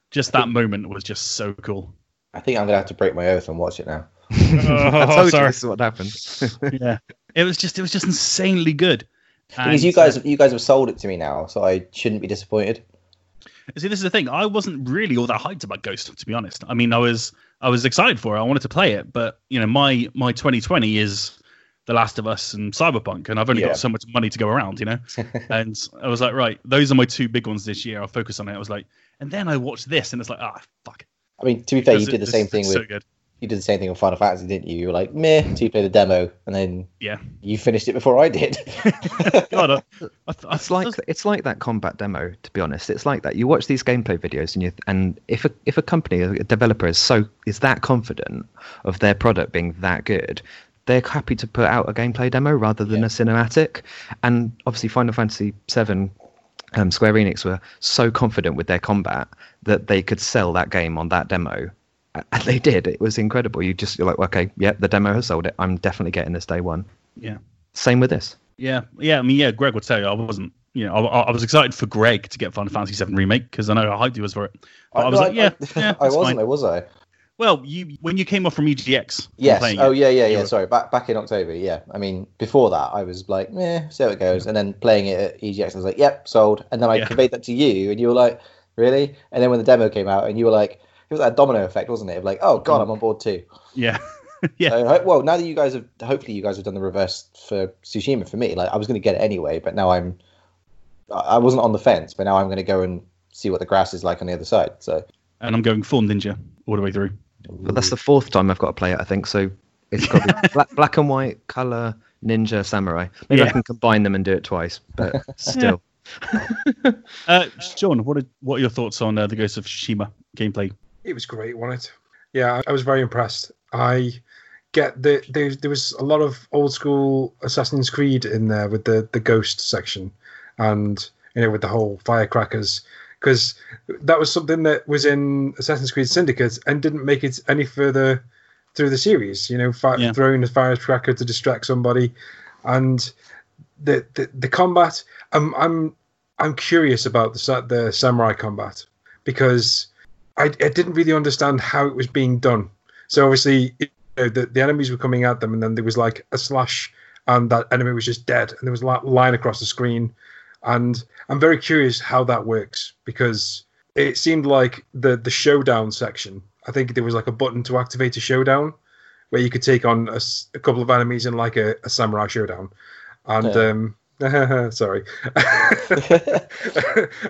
Just that moment was just so cool. I think I'm gonna have to break my oath and watch it now. i Oh, told you sorry. this is what happened yeah, it was just it was just insanely good. Because you guys, uh, you guys have sold it to me now, so I shouldn't be disappointed. See, this is the thing. I wasn't really all that hyped about Ghost, to be honest. I mean, I was I was excited for it. I wanted to play it, but you know, my my 2020 is The Last of Us and Cyberpunk, and I've only Yeah. got so much money to go around, you know. and I was like, right, those are my two big ones this year. I'll focus on it. I was like, and then I watched this, and it's like, ah, fuck. I mean, to be fair, you This- did the this same thing with so good. you did the same thing with Final Fantasy, didn't you? You were like, meh, until you played the demo, and then Yeah. you finished it before I did. God, I, I, I, It's like it's like that combat demo. To be honest, it's like that. You watch these gameplay videos, and you and if a if a company, a developer is so is that confident of their product being that good, they're happy to put out a gameplay demo rather than Yeah. a cinematic. And obviously, Final Fantasy VII. Um, Square Enix were so confident with their combat that they could sell that game on that demo, and they did. It was incredible. You just you're like, okay, yeah, the demo has sold it. I'm definitely getting this day one. yeah. Same with this. Yeah, yeah. I mean, yeah. Greg would tell you I wasn't. You know, I, I was excited for Greg to get Final Fantasy VII remake because I know how hyped he was for it. But I, was no, like, yeah, yeah, I wasn't, fine. though, was I? Well, you when you came off from EGX, Yes. Oh yeah, yeah, yeah. were- Sorry, back back in October. Yeah. I mean, before that, I was like, eh, see how it goes. And then playing it at EGX, I was like, yep, sold. And then I Yeah. conveyed that to you, and you were like, really? And then when the demo came out, and you were like, it was that domino effect, wasn't it? Of like, oh god, I'm on board too. yeah, yeah, So, well, now that you guys have, hopefully, you guys have done the reverse for Tsushima. For me, like, I was going to get it anyway, but now I'm, I I wasn't on the fence, but now I'm going to go and see what the grass is like on the other side. So, and I'm going full ninja all the way through. But that's the fourth time I've got to play it, I think. So it's got to be black, black and white, color, ninja, samurai. Maybe Yeah. I can combine them and do it twice, but still. Uh, Sean, what are, what are your thoughts on uh, the Ghost of Tsushima gameplay? It was great, wasn't it? Yeah, I I was very impressed. I get the there, there was a lot of old school Assassin's Creed in there with the the ghost section, and you know with the whole firecrackers because that was something that was in Assassin's Creed Syndicate and didn't make it any further through the series. You know, fi- Yeah. throwing a firecracker to distract somebody, and the the, the combat. I'm I'm I'm curious about the the samurai combat because I, I didn't really understand how it was being done. So obviously, you know, the the enemies were coming at them, and then there was like a slash, and that enemy was just dead, and there was a li- line across the screen, and I'm very curious how that works because it seemed like the the showdown section. I think there was like a button to activate a showdown, where you could take on a, a couple of enemies in like a, a samurai showdown, and Yeah. um. Sorry.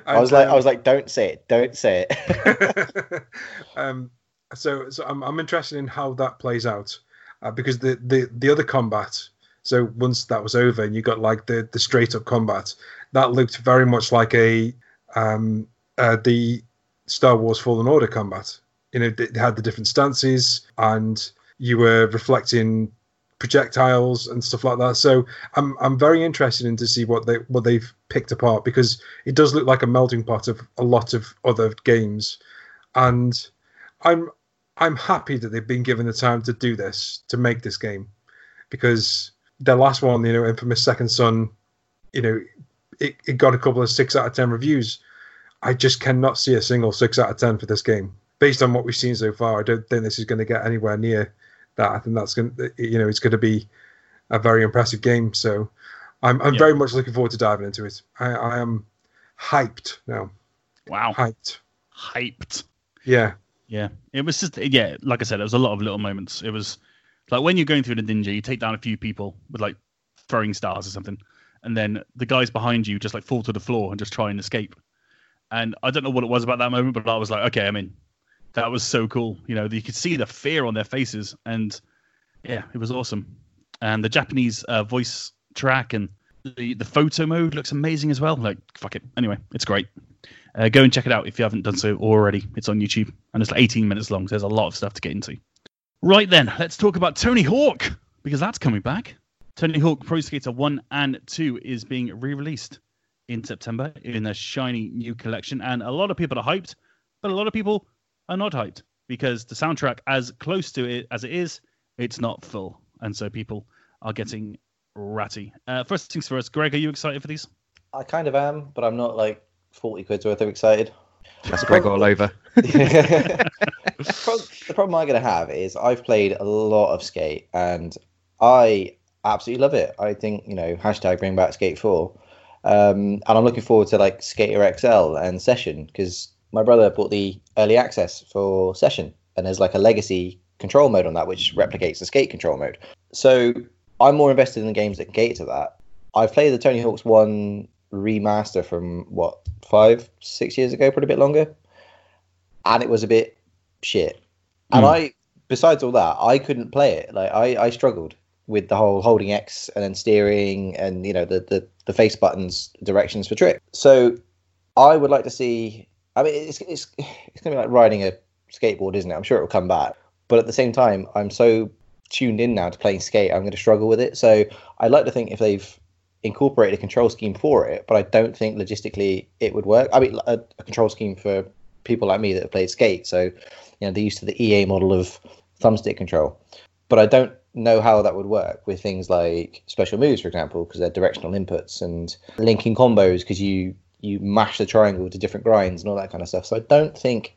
I was like, I was like, don't say it, don't say it. um, so so I'm, I'm interested in how that plays out uh, because the, the the other combat so once that was over and you got like the the straight up combat that looked very much like a um uh, the Star Wars Fallen Order combat. You know it had the different stances and you were reflecting projectiles and stuff like that. So I'm I'm very interested in to see what they what they've picked apart because it does look like a melting pot of a lot of other games. And I'm I'm happy that they've been given the time to do this to make this game because their last one, you know, Infamous Second Son, you know, it, it got a couple of six out of ten reviews. I just cannot see a single six out of ten for this game based on what we've seen so far. I don't think this is going to get anywhere near that. I think that's going, to you know, it's going to be a very impressive game. So I'm I'm Yeah. very much looking forward to diving into it. I, I am hyped now. Wow, Hyped. hyped. Yeah. Yeah, it was just yeah, like I said, it was a lot of little moments. It was like when you're going through the ninja, you take down a few people with like throwing stars or something, and then the guys behind you just like fall to the floor and just try and escape. And I don't know what it was about that moment, but I was like, okay, I'm in. That was so cool. You know, you could see the fear on their faces, and yeah, it was awesome. And the Japanese uh, voice track and the the photo mode looks amazing as well. Like fuck it. Anyway, it's great. Uh, go and check it out if you haven't done so already. It's on YouTube and it's like 18 minutes long. So there's a lot of stuff to get into. Right then, let's talk about Tony Hawk because that's coming back. Tony Hawk Pro Skater 1 and 2 is being re released in September in a shiny new collection. And a lot of people are hyped, but a lot of people are not hyped because the soundtrack, as close to it as it is, it's not full. And so people are getting ratty. Uh, first things first, Greg, are you excited for these? I kind of am, but I'm not like 40 quid's worth of excited. That's Greg all over. the the problem I'm going to have is I've played a lot of Skate and I absolutely love it. I think, you know, hashtag bring back Skate 4. Um, and I'm looking forward to like Skater XL and Session because my brother bought the early access for Session and there's like a legacy control mode on that which replicates the Skate control mode. So I'm more invested in the games that can cater to that. I've played the Tony Hawk's one remaster from what five, six years ago, probably a bit longer, and it was a bit shit. And Hmm. I besides all that, I couldn't play it. Like I, I struggled with the whole holding X and then steering and you know the, the the face buttons directions for trick. So I would like to see. I mean, it's it's it's gonna be like riding a skateboard, isn't it? I'm sure it will come back. But at the same time, I'm so tuned in now to playing skate. I'm going to struggle with it. So I'd like to think if they've incorporated a control scheme for it, but I don't think logistically it would work. I mean, a, a control scheme for people like me that have played skate. So, you know, they're used to the EA model of thumbstick control. But I don't know how that would work with things like special moves, for example, because they're directional inputs and linking combos because you you mash the triangle to different grinds and all that kind of stuff. So I don't think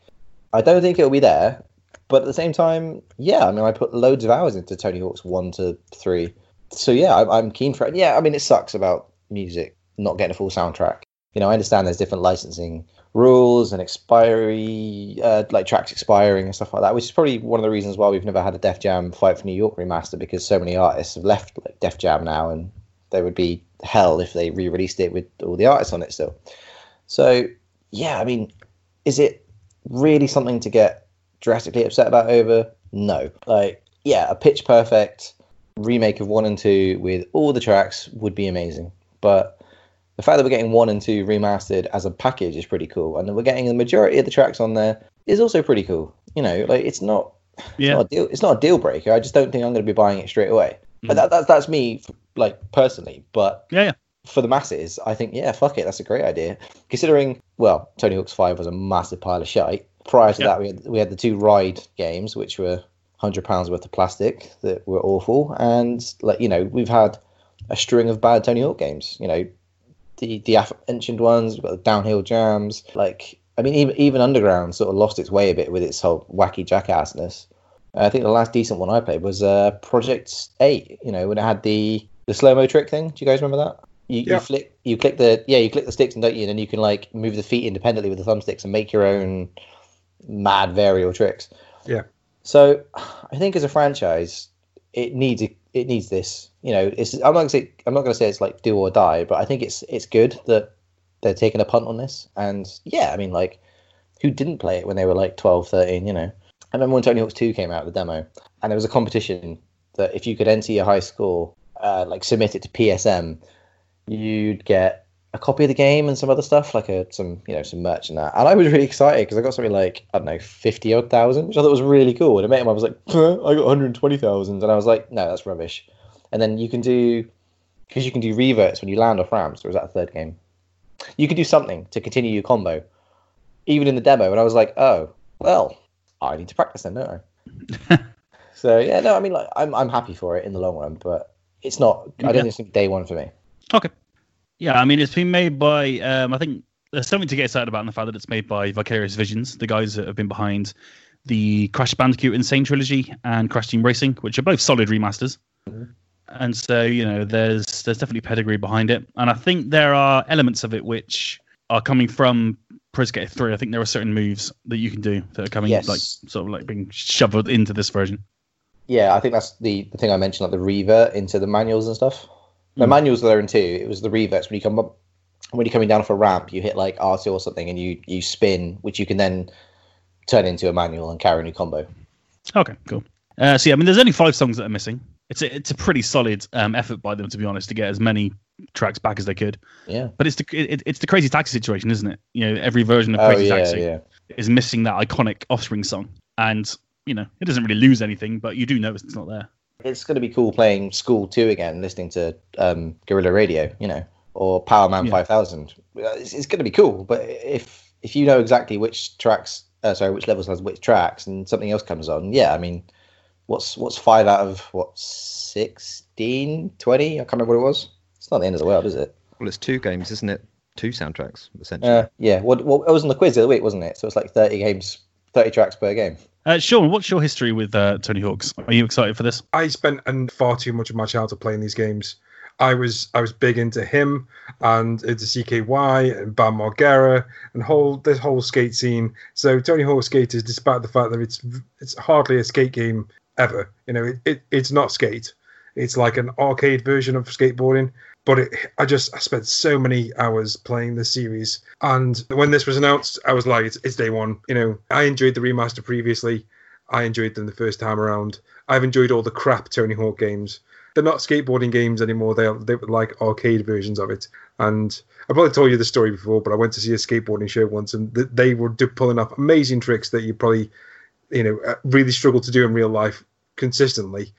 I don't think it'll be there. But at the same time, yeah, I mean, I put loads of hours into Tony Hawk's one to three. So yeah, I'm, I'm keen for it. Yeah, I mean, it sucks about music not getting a full soundtrack. You know, I understand there's different licensing rules and expiry, uh, like tracks expiring and stuff like that, which is probably one of the reasons why we've never had a Def Jam Fight for New York remaster because so many artists have left like Def Jam now, and there would be hell if they re-released it with all the artists on it still. So yeah, I mean, is it really something to get drastically upset about over? No. Like, yeah, a pitch perfect remake of one and two with all the tracks would be amazing. But the fact that we're getting one and two remastered as a package is pretty cool, and we're getting the majority of the tracks on there is also pretty cool. You know, like it's not, it's Yeah. not a deal, it's not a deal breaker. I just don't think I'm going to be buying it straight away. But Mm. that, that, that's me, like personally. But Yeah, yeah. for the masses, I think yeah, fuck it, that's a great idea. Considering, well, Tony Hawk's Five was a massive pile of shite. Prior to Yeah. that, we had we had the two ride games, which were hundred pounds worth of plastic that were awful, and like you know, we've had a string of bad Tony Hawk games. You know, the the aforementioned ones, we've got the downhill jams. Like, I mean, even even Underground sort of lost its way a bit with its whole wacky jackassness. I think the last decent one I played was uh, Project Eight. You know, when it had the the slow mo trick thing. Do you guys remember that? You, Yeah. you flick, you click the yeah, you click the sticks, and don't you? And then you can like move the feet independently with the thumbsticks and make your own mad varial tricks. Yeah. So I think as a franchise, it needs it needs this. You know, it's I'm not gonna say I'm not gonna say it's like do or die, but I think it's it's good that they're taking a punt on this. And yeah, I mean like who didn't play it when they were like 12, 13, you know? I remember when Tony Hawk's 2 came out, the demo, and there was a competition that if you could enter your high score, uh, like submit it to PSM, you'd get a copy of the game and some other stuff, like a some you know some merch and that. And I was really excited because I got something like I don't know fifty odd thousand, which I thought was really cool. And I met him, I was like, "Huh, I got one hundred twenty thousand, and I was like, no, that's rubbish. And then you can do because you can do reverts when you land off ramps. Or was that a third game? You could do something to continue your combo, even in the demo. And I was like, oh well, I need to practice then, don't I? so yeah, no, I mean like I'm I'm happy for it in the long run, but it's not. I don't Yeah. think it's day one for me. Okay. Yeah, I mean, it's been made by, um, I think there's something to get excited about in the fact that it's made by Vicarious Visions, the guys that have been behind the Crash Bandicoot N. Sane trilogy and Crash Team Racing, which are both solid remasters. And so, you know, there's there's definitely pedigree behind it. And I think there are elements of it which are coming from Pro Skater 3. I think there are certain moves that you can do that are coming, Yes. like, sort of like being shoveled into this version. Yeah, I think that's the, the thing I mentioned, like the revert into the manuals and stuff. The Mm. manuals are there in two. It was the reverts when you come up when you're coming down off a ramp, you hit like R2 or something and you you spin, which you can then turn into a manual and carry a new combo. Okay, cool. Uh, so yeah, I mean, there's only five songs that are missing. It's a, it's a pretty solid um, effort by them, to be honest, to get as many tracks back as they could. Yeah. But it's the it, it's the Crazy Taxi situation, isn't it? You know, every version of Oh Crazy yeah, Taxi yeah. is missing that iconic Offspring song, and you know, it doesn't really lose anything, but you do notice it's not there. It's going to be cool playing School 2 again, listening to um, Guerrilla Radio, you know, or Powerman Yeah. 5000. It's, it's going to be cool, but if if you know exactly which tracks, uh, sorry, which levels has which tracks, and something else comes on, yeah, I mean, what's what's five out of what 16, 20? I can't remember what it was. It's not the end of the world, is it? Well, it's two games, isn't it? Two soundtracks, essentially. Uh, yeah. What, what it was on the quiz the other week, wasn't it? So it's like 30 games, 30 tracks per game. Uh, Sean, what's your history with uh, Tony Hawk's? Are you excited for this? I spent an, far too much of my childhood playing these games. I was I was big into him and into CKY and Bam Margera and whole this whole skate scene. So Tony Hawk Skaters, despite the fact that it's it's hardly a skate game ever, you know, it, it it's not skate. It's like an arcade version of skateboarding. But it, I just I spent so many hours playing the series, and when this was announced, I was like, it's, it's day one. You know, I enjoyed the remaster previously. I enjoyed them the first time around. I've enjoyed all the crap Tony Hawk games. They're not skateboarding games anymore. They're they were like arcade versions of it. And I probably told you the story before, but I went to see a skateboarding show once, and th- they were pulling off amazing tricks that you probably, you know, uh, really struggle to do in real life consistently.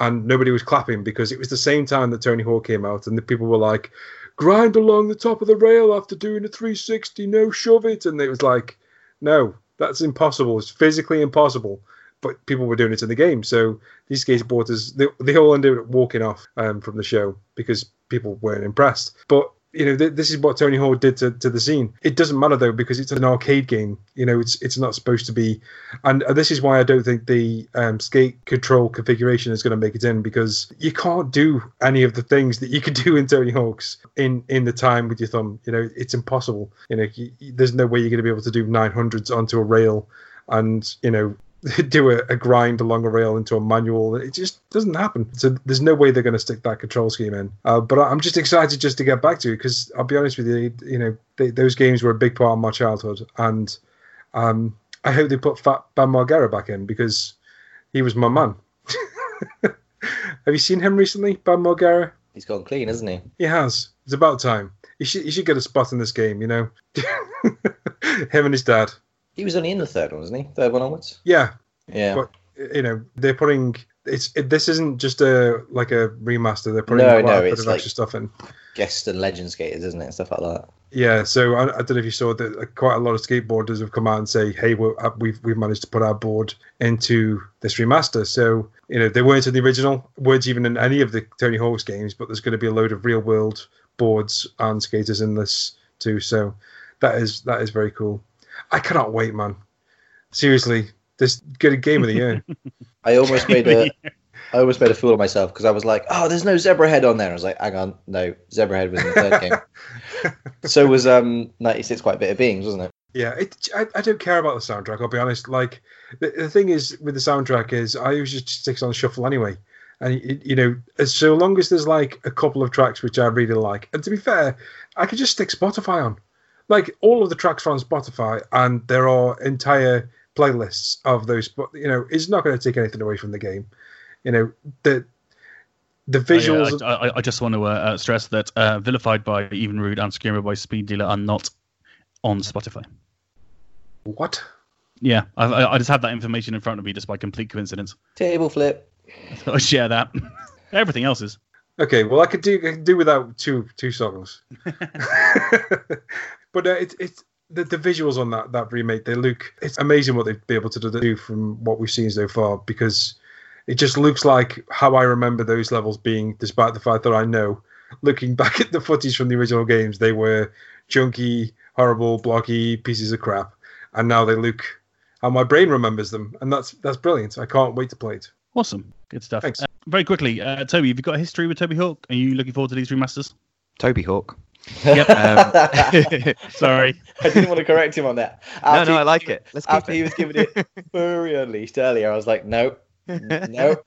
And nobody was clapping because it was the same time that Tony Hawk came out, and the people were like, "Grind along the top of the rail after doing a 360, no shove it," and it was like, "No, that's impossible. It's physically impossible." But people were doing it in the game, so these skateboarders they, they all ended up walking off um, from the show because people weren't impressed. But you know, th- this is what Tony Hawk did to, to the scene. It doesn't matter though because it's an arcade game. You know, it's it's not supposed to be, and this is why I don't think the um, skate control configuration is going to make it in because you can't do any of the things that you could do in Tony Hawk's in in the time with your thumb. You know, it's impossible. You know, you, there's no way you're going to be able to do 900s onto a rail, and you know do a, a, grind along a rail into a manual. It just doesn't happen. So there's no way they're going to stick that control scheme in. Uh, but I'm just excited just to get back to it because I'll be honest with you, you know, they, those games were a big part of my childhood, and um, I hope they put Fat Bam Margera back in because he was my man. Have you seen him recently, Bam Margera? He's gone clean, hasn't he? He has. It's about time. He should, he should get a spot in this game, you know. him and his dad. He was only in the third one, wasn't he? Third one onwards. Yeah, Yeah. but you know they're putting it's it, this isn't just a like a remaster. They're putting No, a lot no, of, bit it's of like- extra stuff in. Guest and legend skaters, isn't it? And stuff like that. Yeah, so I, I don't know if you saw that quite a lot of skateboarders have come out and say, "Hey, we're, uh, we've we've managed to put our board into this remaster." So you know they weren't in the original, weren't even in any of the Tony Hawk's games, but there's going to be a load of real world boards and skaters in this too. So that is that is very cool. I cannot wait, man. Seriously, this get a game of the year. I almost made a, I almost made a fool of myself because I was like, "Oh, there's no Zebrahead on there." I was like, "Hang on, no, Zebrahead was in the third game." so was um 96 quite a bit of beings, wasn't it? Yeah, it, I, I don't care about the soundtrack. I'll be honest. Like the, the thing is with the soundtrack is I usually just sticks on shuffle anyway, and it, you know, as so long as there's like a couple of tracks which I really like, and to be fair, I could just stick Spotify on, like all of the tracks are on Spotify, and there are entire playlists of those. But you know, it's not going to take anything away from the game. You know, the the visuals. I, I, I just want to uh, uh, stress that uh, Vilified by Even Rude and Screamer by Speed Dealer are not on Spotify. what? Yeah, I, I I just have that information in front of me just by complete coincidence. Table flip. I share that. Everything else is. Okay, well, I could do I could do without two two songs, but uh, it's it's the, the visuals on that that remake. They look it's amazing what they'd be able to do from what we've seen so far because it just looks like how I remember those levels being, despite the fact that I know, looking back at the footage from the original games, they were junky, horrible, blocky pieces of crap, and now they look how my brain remembers them, and that's that's brilliant. I can't wait to play it. Awesome. Good stuff. Thanks. Uh, very quickly, uh, Toby, have you got a history with Toby Hawk? Are you looking forward to these remasters? Toby Hawk. Yep. Um, Sorry. I didn't want to correct him on that. no, After no, he- I like it. Let's After it. he was giving it Furry Unleashed earlier, I was like, no, no.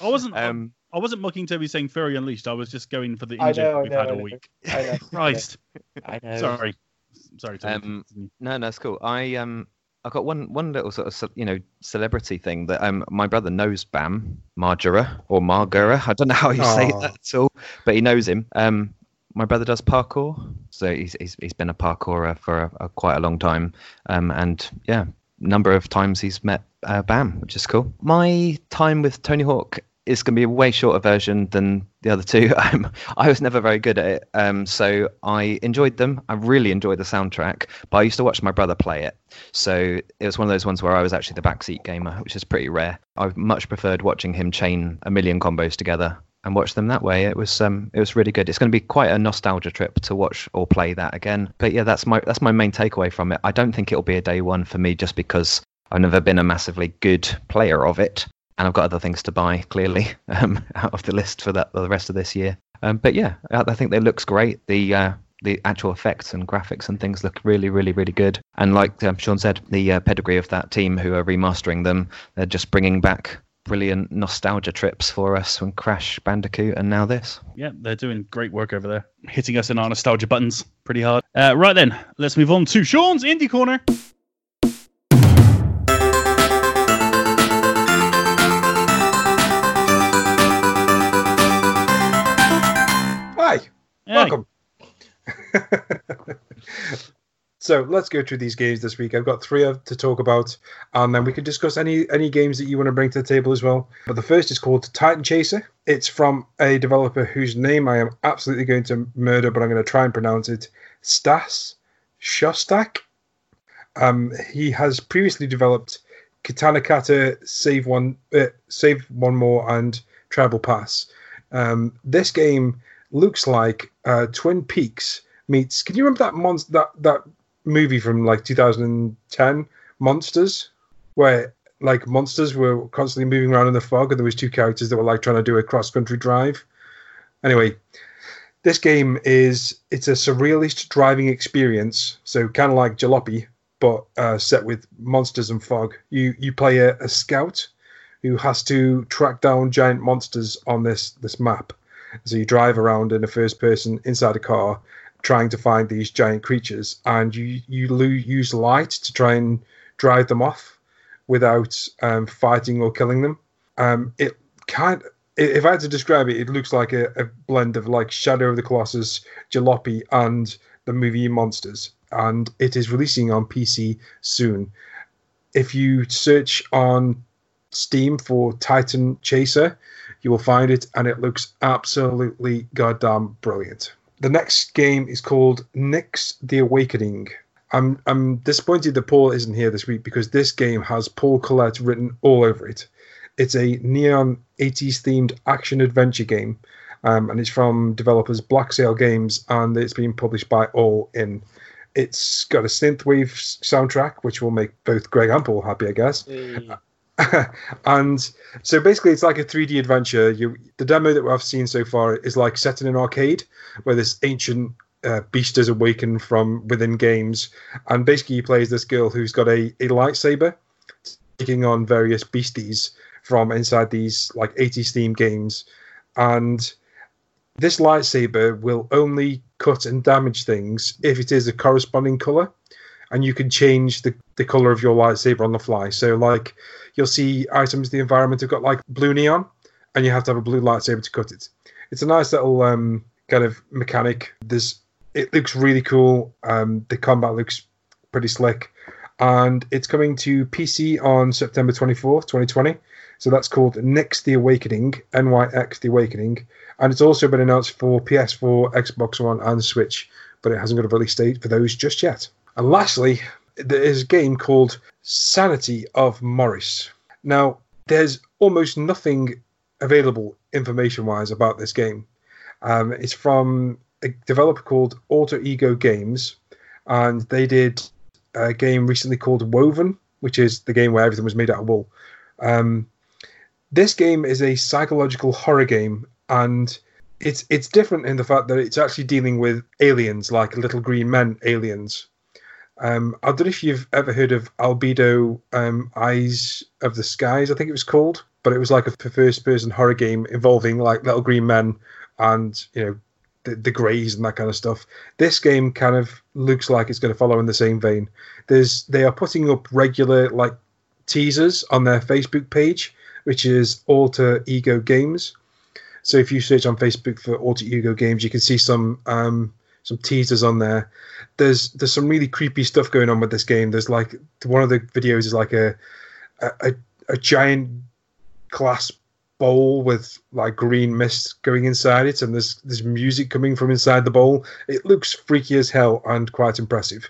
I wasn't. um, I wasn't mocking Toby saying Furry Unleashed. I was just going for the I in joke know, we've know, had I all week. I know. Christ. I know. Sorry. Sorry, Toby. Um, No, no, it's cool. I um, I got one one little sort of you know celebrity thing that um, my brother knows Bam Margera or Margera. I don't know how you say that at all, but he knows him. Um, my brother does parkour, so he's he's, he's been a parkourer for a, a, quite a long time. Um, and yeah, number of times he's met uh, Bam, which is cool. My time with Tony Hawk is going to be a way shorter version than the other two. Um, I was never very good at it, um, so I enjoyed them. I really enjoyed the soundtrack, but I used to watch my brother play it. So it was one of those ones where I was actually the backseat gamer, which is pretty rare. I much preferred watching him chain a million combos together and watch them that way. It was um, it was really good. It's going to be quite a nostalgia trip to watch or play that again. But yeah, that's my that's my main takeaway from it. I don't think it'll be a day one for me just because I've never been a massively good player of it, and I've got other things to buy clearly um, out of the list for that the rest of this year. Um, but yeah, I, I think it looks great. The uh, the actual effects and graphics and things look really, really, really good. And like um, Sean said, the uh, pedigree of that team who are remastering them, they're just bringing back brilliant nostalgia trips for us from Crash Bandicoot and now this. Yeah, they're doing great work over there, hitting us in our nostalgia buttons pretty hard. Uh, right then, let's move on to Sean's Indie Corner. Welcome. so let's go through these games this week. I've got three to talk about, and then we can discuss any any games that you want to bring to the table as well. But the first is called Titan Chaser. It's from a developer whose name I am absolutely going to murder, but I'm going to try and pronounce it Stas Shostak. Um, he has previously developed Katana Kata, Save One, uh, Save One More, and Travel Pass. Um, this game looks like uh, Twin Peaks meets. Can you remember that monster that that movie from like 2010, Monsters, where like monsters were constantly moving around in the fog, and there was two characters that were like trying to do a cross country drive. Anyway, this game is it's a surrealist driving experience, so kind of like Jalopy, but uh, set with monsters and fog. You you play a, a scout who has to track down giant monsters on this this map. So you drive around in a first person inside a car, trying to find these giant creatures, and you you use light to try and drive them off without um, fighting or killing them. Um, it kind if I had to describe it, it looks like a, a blend of like Shadow of the Colossus, Jalopy, and the movie Monsters. And it is releasing on PC soon. If you search on Steam for Titan Chaser, you will find it, and it looks absolutely goddamn brilliant. The next game is called Nyx the Awakening. I'm I'm disappointed that Paul isn't here this week because this game has Paul Collette written all over it. It's a neon 80s themed action adventure game, um, and it's from developers Black Sail Games, and it's been published by All In. It's got a synthwave soundtrack, which will make both Greg and Paul happy, I guess. and so basically, it's like a 3D adventure. You, the demo that I've seen so far is like set in an arcade where this ancient uh, beast is awakened from within games, and basically, he plays this girl who's got a, a lightsaber, taking on various beasties from inside these like 80s themed games, and this lightsaber will only cut and damage things if it is a corresponding color and you can change the, the color of your lightsaber on the fly. So like you'll see items in the environment have got like blue neon and you have to have a blue lightsaber to cut it. It's a nice little um, kind of mechanic. There's it looks really cool um, the combat looks pretty slick and it's coming to pc on september 24th 2020 so that's called Nyx the Awakening, NYX the Awakening, and it's also been announced for PS4, Xbox One, and Switch, but it hasn't got a release date for those just yet. And lastly, there is a game called Sanity of Morris. Now, there's almost nothing available information wise about this game. Um, it's from a developer called Alter Ego Games, and they did a game recently called Woven, which is the game where everything was made out of wool. Um, this game is a psychological horror game, and it's it's different in the fact that it's actually dealing with aliens, like little green men aliens. Um, I don't know if you've ever heard of Albedo um, Eyes of the Skies, I think it was called, but it was like a first person horror game involving like little green men and you know the, the greys and that kind of stuff. This game kind of looks like it's going to follow in the same vein. There's they are putting up regular like teasers on their Facebook page, which is Alter Ego Games. So if you search on Facebook for Alter Ego Games, you can see some um, some teasers on there. There's there's some really creepy stuff going on with this game. There's like one of the videos is like a a, a giant glass bowl with like green mist going inside it, and there's there's music coming from inside the bowl. It looks freaky as hell and quite impressive.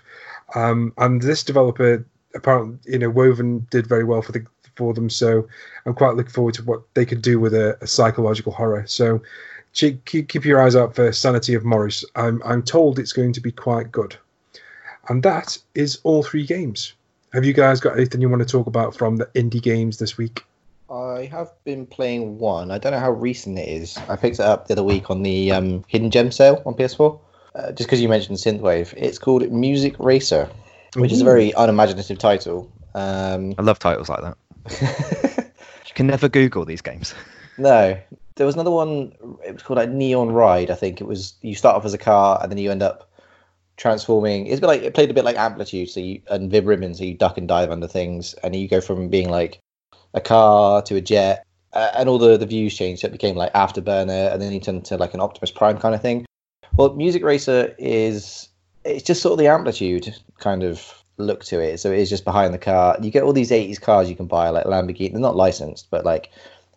Um, and this developer apparently, you know, Woven did very well for the for them. So I'm quite looking forward to what they could do with a, a psychological horror. So keep, keep your eyes out for Sanity of Morris. I'm I'm told it's going to be quite good. And that is all three games. Have you guys got anything you want to talk about from the indie games this week? I have been playing one. I don't know how recent it is. I picked it up the other week on the um, Hidden Gem sale on PS4. Uh, just because you mentioned synthwave, it's called Music Racer, which is a very unimaginative title. Um, I love titles like that. You can never Google these games. no, there was another one. It was called like Neon Ride. I think it was. You start off as a car and then you end up transforming. It's bit like it played a bit like Amplitude, so you and Vib Ribbon, so you duck and dive under things, and you go from being like a car to a jet, uh, and all the the views changed. So it became like Afterburner, and then you turn to like an Optimus Prime kind of thing. Well, Music Racer is it's just sort of the amplitude kind of look to it. So it is just behind the car. You get all these 80s cars you can buy, like Lamborghini. They're not licensed, but like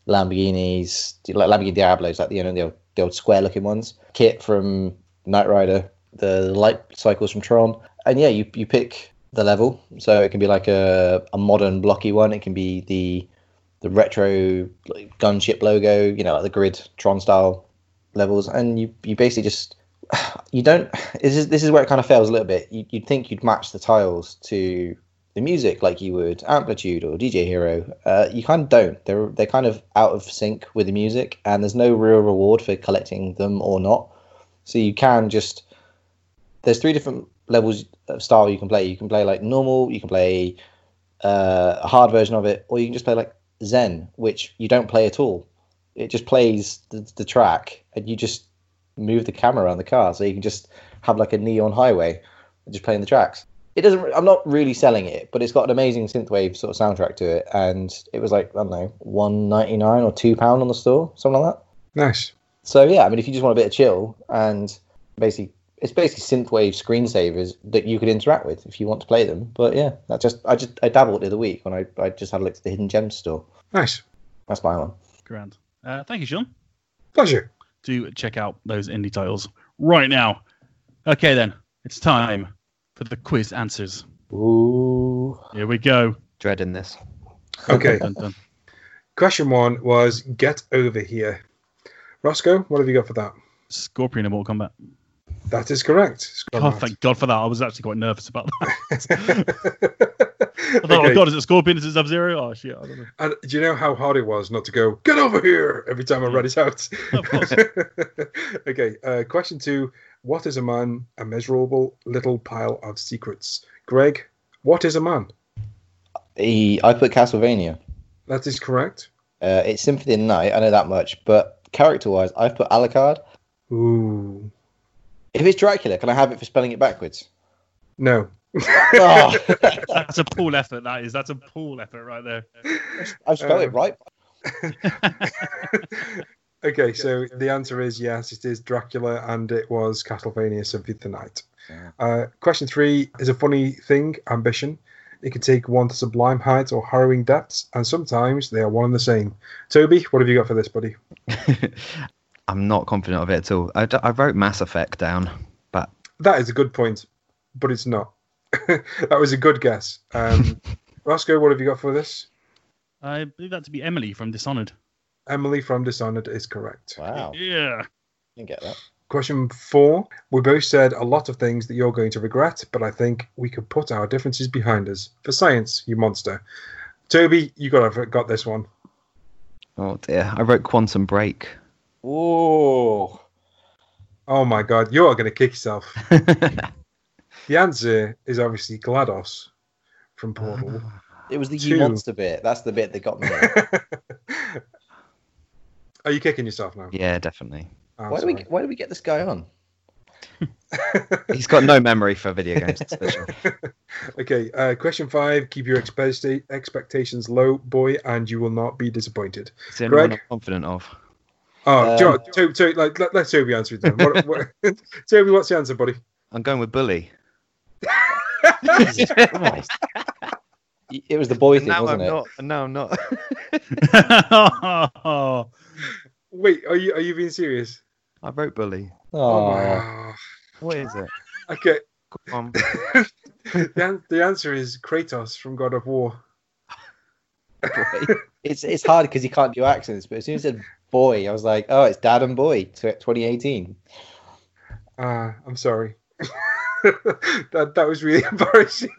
Lamborghinis, like Lamborghini Diablos, like the, you know, the old, the old square looking ones. Kit from Knight Rider, the light cycles from Tron. And yeah, you, you pick the level. So it can be like a, a modern blocky one. It can be the the retro like, gunship logo, you know, like the grid Tron style levels. And you, you basically just you don't this is this is where it kind of fails a little bit you, you'd think you'd match the tiles to the music like you would amplitude or dj hero uh, you kind of don't. They're they're kind of out of sync with the music and there's no real reward for collecting them or not. So you can just there's three different levels of style you can play. You can play like normal you can play uh, a hard version of it or you can just play like zen which you don't play at all. It just plays the, the track and you just move the camera around the car so you can just have like a neon highway and just playing the tracks. It doesn't. I'm not really selling it, but it's got an amazing synthwave sort of soundtrack to it, and it was like I don't know, one ninety nine or two pound on the store, something like that. Nice. So yeah, I mean, if you just want a bit of chill and basically, it's basically synthwave screensavers that you could interact with if you want to play them. But yeah, that just I just I dabbled the other week when I I just had a look at the hidden gems store. Nice. That's my one. Grand. Uh, thank you, Sean. Pleasure. Do check out those indie titles right now. Okay, then it's time for the quiz answers. Ooh. Here we go. Dreading this. Okay. Dun, dun. Question one was get over here. Roscoe, what have you got for that? Scorpion in Mortal Kombat. That is correct. Oh, thank God for that. I was actually quite nervous about that. I thought, Okay. oh God, is it Scorpion? Is it Sub Zero? Oh shit, I don't know. And do you know how hard it was not to go, get over here every time I read it out? Okay, uh, question two What is a man? A miserable little pile of secrets. Greg, what is a man? He, I put Castlevania. That is correct. Uh, it's Symphony of the Night. I know that much, but character-wise, I've put Alucard. Ooh. If it's Dracula, can I have it for spelling it backwards? No. oh, That's a pool effort. That is. That's a pool effort right there. I've spelled Uh, it right. okay, so the answer is yes, it is Dracula, and it was Castlevania Symphony of the Night. Yeah. Uh, question three is a funny thing ambition. It can take one to sublime heights or harrowing depths, and sometimes they are one and the same. Toby, what have you got for this, buddy? I'm not confident of it at all. I, d- I wrote Mass Effect down, but That is a good point, but it's not. that was a good guess. Um, Roscoe, what have you got for this? I believe that to be Emily from Dishonored. Emily from Dishonored is correct. Wow, Yeah. didn't get that. Question four. We both said a lot of things that you're going to regret, but I think we could put our differences behind us. For science, you monster. Toby, you got got this one. oh dear, I wrote Quantum Break. Ooh, Oh my god, you're going to kick yourself. The answer is obviously GLaDOS from Portal. Ah. it was the you monster bit. That's the bit that got me. Are you kicking yourself now? yeah, definitely. Oh, why do we. Why do we get this guy on? He's got no memory for video games. That's for sure. okay, uh, question five. Keep your expect- expectations low, boy, and you will not be disappointed. It's the only one Greg? I'm confident of. Oh, do you know Um, what, Toby, Toby, like, let, let Toby answer it then. What, what, Toby, what's the answer, buddy? I'm going with Bully. It was the boy thing, now wasn't I'm it? not. No, I'm not. oh, Wait, are you are you being serious? I wrote Bully. Oh, Oh, wow. What is it? Okay, Um, the, an- the answer is Kratos from God of War. it's it's hard because you can't do accents. But as soon as it said boy, I was like, oh, it's Dad and Boy, tw- 2018. Ah, I'm sorry. that that was really embarrassing.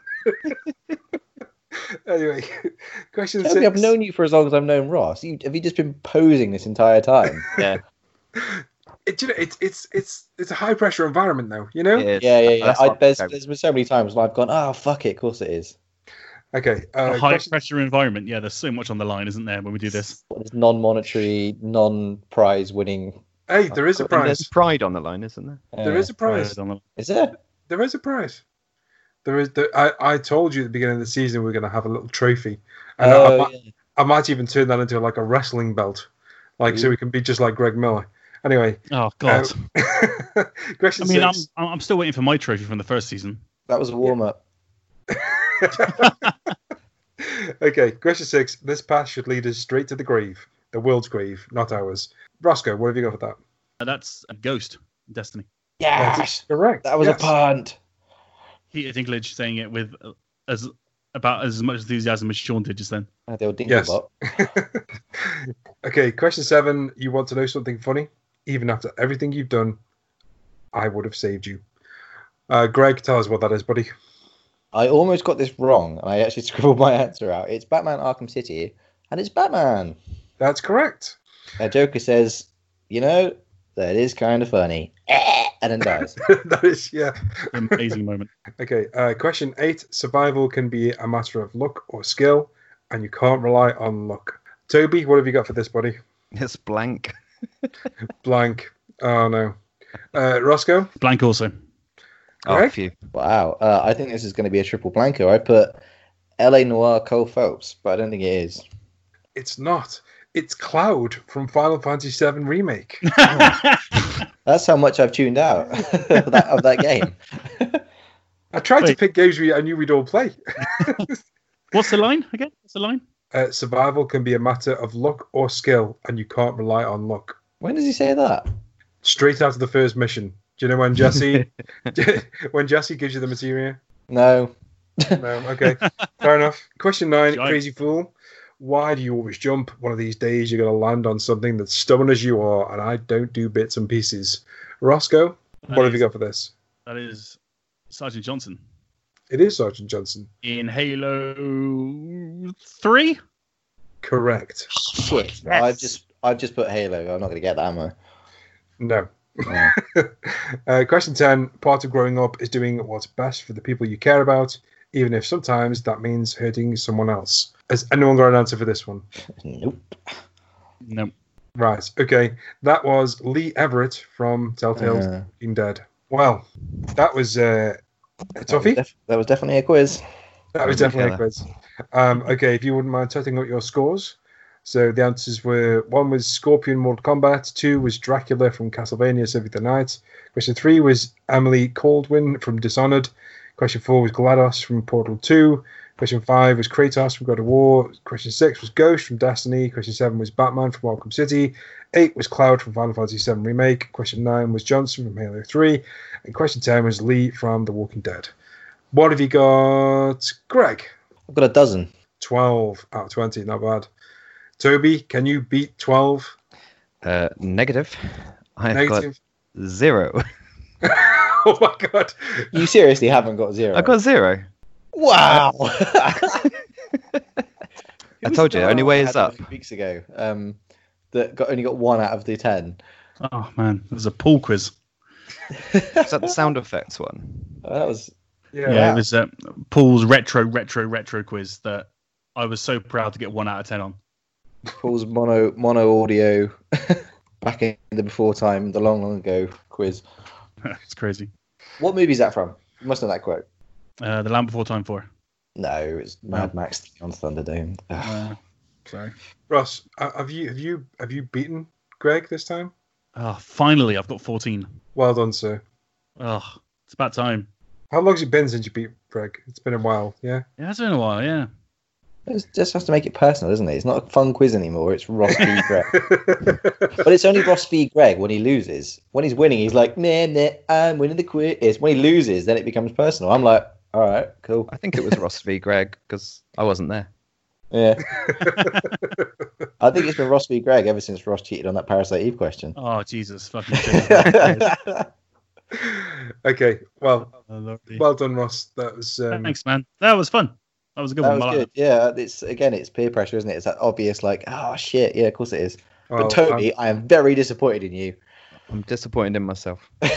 anyway, question Toby, six. I've known you for as long as I've known Ross. You, have you just been posing this entire time? yeah. It, you know, it's it's it's it's a high pressure environment though. You know. yeah, yeah, yeah. I, there's, there's been so many times when I've gone, oh, fuck it, of course it is. Okay. a Uh, high question, pressure environment. Yeah, there's so much on the line, isn't there, when we do this? It's non-monetary, non-prize winning. hey, there is a And There's prize. pride on the line, isn't there? Uh, There is a prize. Right on the- Is there? There is a prize. There is. The, I I told you at the beginning of the season we're going to have a little trophy, and I, I, Oh, might, yeah. I might even turn that into like a wrestling belt, like so we can be just like Greg Miller. Anyway, Oh God. um, question I mean, I'm. I'm still waiting for my trophy from the first season. That was a warm up. okay, question six. This path should lead us straight to the grave, the world's grave, not ours. Roscoe, what have you got for that? Uh, That's a ghost Destiny. Yes, Correct. that was yes. a punt. Peter Dinklage saying it with uh, as about as much enthusiasm as Sean did just then. Uh, The old Yes. Okay, question seven. You want to know something funny? Even after everything you've done, I would have saved you. Uh, Greg, tell us what that is, buddy. I almost got this wrong, and I actually scribbled my answer out. It's Batman Arkham City, and it's Batman. That's correct. Now, Joker says, "You know, that is kind of funny," and then dies. that is, yeah. Amazing moment. Okay, uh, question eight. Survival can be a matter of luck or skill, and you can't rely on luck. Toby, what have you got for this, buddy? It's blank. Blank. Oh, no. Uh, Roscoe? Blank also. Oh, Greg? phew. Wow, uh, I think this is going to be a triple blanco. I put L.A. Noir Cole Phelps, but I don't think it is. It's not. It's Cloud from Final Fantasy VII Remake. That's how much I've tuned out of, that, of that game. I tried to pick games we I knew we'd all play. What's the line again? What's the line? Uh, survival can be a matter of luck or skill, and you can't rely on luck. When does he say that? Straight out of the first mission. Do you know when Jesse when Jesse gives you the materia? No. No, okay, fair enough. Question nine, Giant. crazy fool. Why do you always jump? One of these days you're going to land on something that's stubborn as you are, and I don't do bits and pieces. Roscoe, That what have you got for this? That is Sergeant Johnson It is Sergeant Johnson. in Halo Three. Correct. Shit. I've just I've just put Halo. I'm not going to get that, am I? No. Oh. uh, question 10. Part of growing up is doing what's best for the people you care about, even if sometimes that means hurting someone else. Has anyone got an answer for this one? nope. Nope. Right. Okay. That was Lee Everett from Telltale's Uh, Walking Dead. Well, that was uh, a that, was toughie. def- that was definitely a quiz. That was definitely a quiz. Um, okay, if you wouldn't mind totting up your scores. So the answers were one was Scorpion Mortal Kombat, two was Dracula from Castlevania Symphony of the Night, question three was Emily Kaldwin from Dishonored, question four was GLaDOS from Portal 2, question five was Kratos from God of War, question six was Ghost from Destiny, question seven was Batman from Arkham City, eight was Cloud from Final Fantasy VII Remake, question nine was Johnson from Halo 3, and question ten was Lee from The Walking Dead. What have you got, Greg? I've got a dozen. 12 out of 20, not bad. Toby, can you beat 12? Uh, negative. I've Negative. got zero. oh my god. You seriously haven't got zero. I got zero. wow. I told you, only way is up. Weeks ago, um, that got only got one out of the ten. Oh man, there's a pool quiz. Is that the sound effects one? Oh, that was Yeah. Yeah, Wow. it was uh, Paul's retro, retro, retro quiz that I was so proud to get one out of ten on. Paul's mono mono audio back in the before time, the long long ago quiz. it's crazy. What movie is that from? You must know that quote. Uh, the Land Before Time Four. No, it's Mad Max on Thunderdome. Uh, sorry. Ross, uh, have you have you have you beaten Greg this time? Oh, finally, I've got 14. Well done, sir. Oh, it's about time. How long's it been since you beat Greg? It's been a while, yeah? yeah. It has been a while, yeah. It just has to make it personal, doesn't it? It's not a fun quiz anymore. It's Ross v. Greg. but it's only Ross v. Greg when he loses. When he's winning, he's like, nah, nah, I'm winning the quiz. It's when he loses, then it becomes personal. I'm like, all right, cool. I think it was Ross v. Greg because I wasn't there. Yeah. I think it's been Ross v. Greg ever since Ross cheated on that Parasite Eve question. Oh, Jesus. Fucking okay, well, Oh, well done, Ross. That was um, Thanks, man. That was fun. That was a good That one. was good. Yeah, it's again, it's peer pressure, isn't it? It's that obvious, like, oh shit, yeah, of course it is. well, But Toby, I am very disappointed in you. I'm disappointed in myself.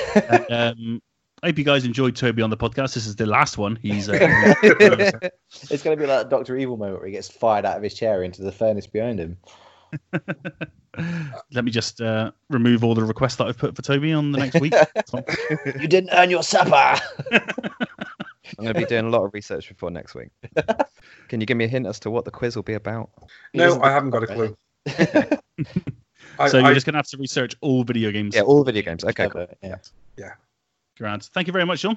Um, I hope you guys enjoyed Toby on the podcast. This is the last one. He's uh, It's going to be like that Doctor Evil moment where he gets fired out of his chair into the furnace behind him. Let me just uh, remove all the requests that I've put for Toby on the next week. You didn't earn your supper. I'm going to be doing a lot of research before next week. Can you give me a hint as to what the quiz will be about? no, I haven't got a clue. I, so I, you're just going to have to research all video games. Yeah, all video games. Okay, cool. Yeah. Grand. Thank you very much, Sean.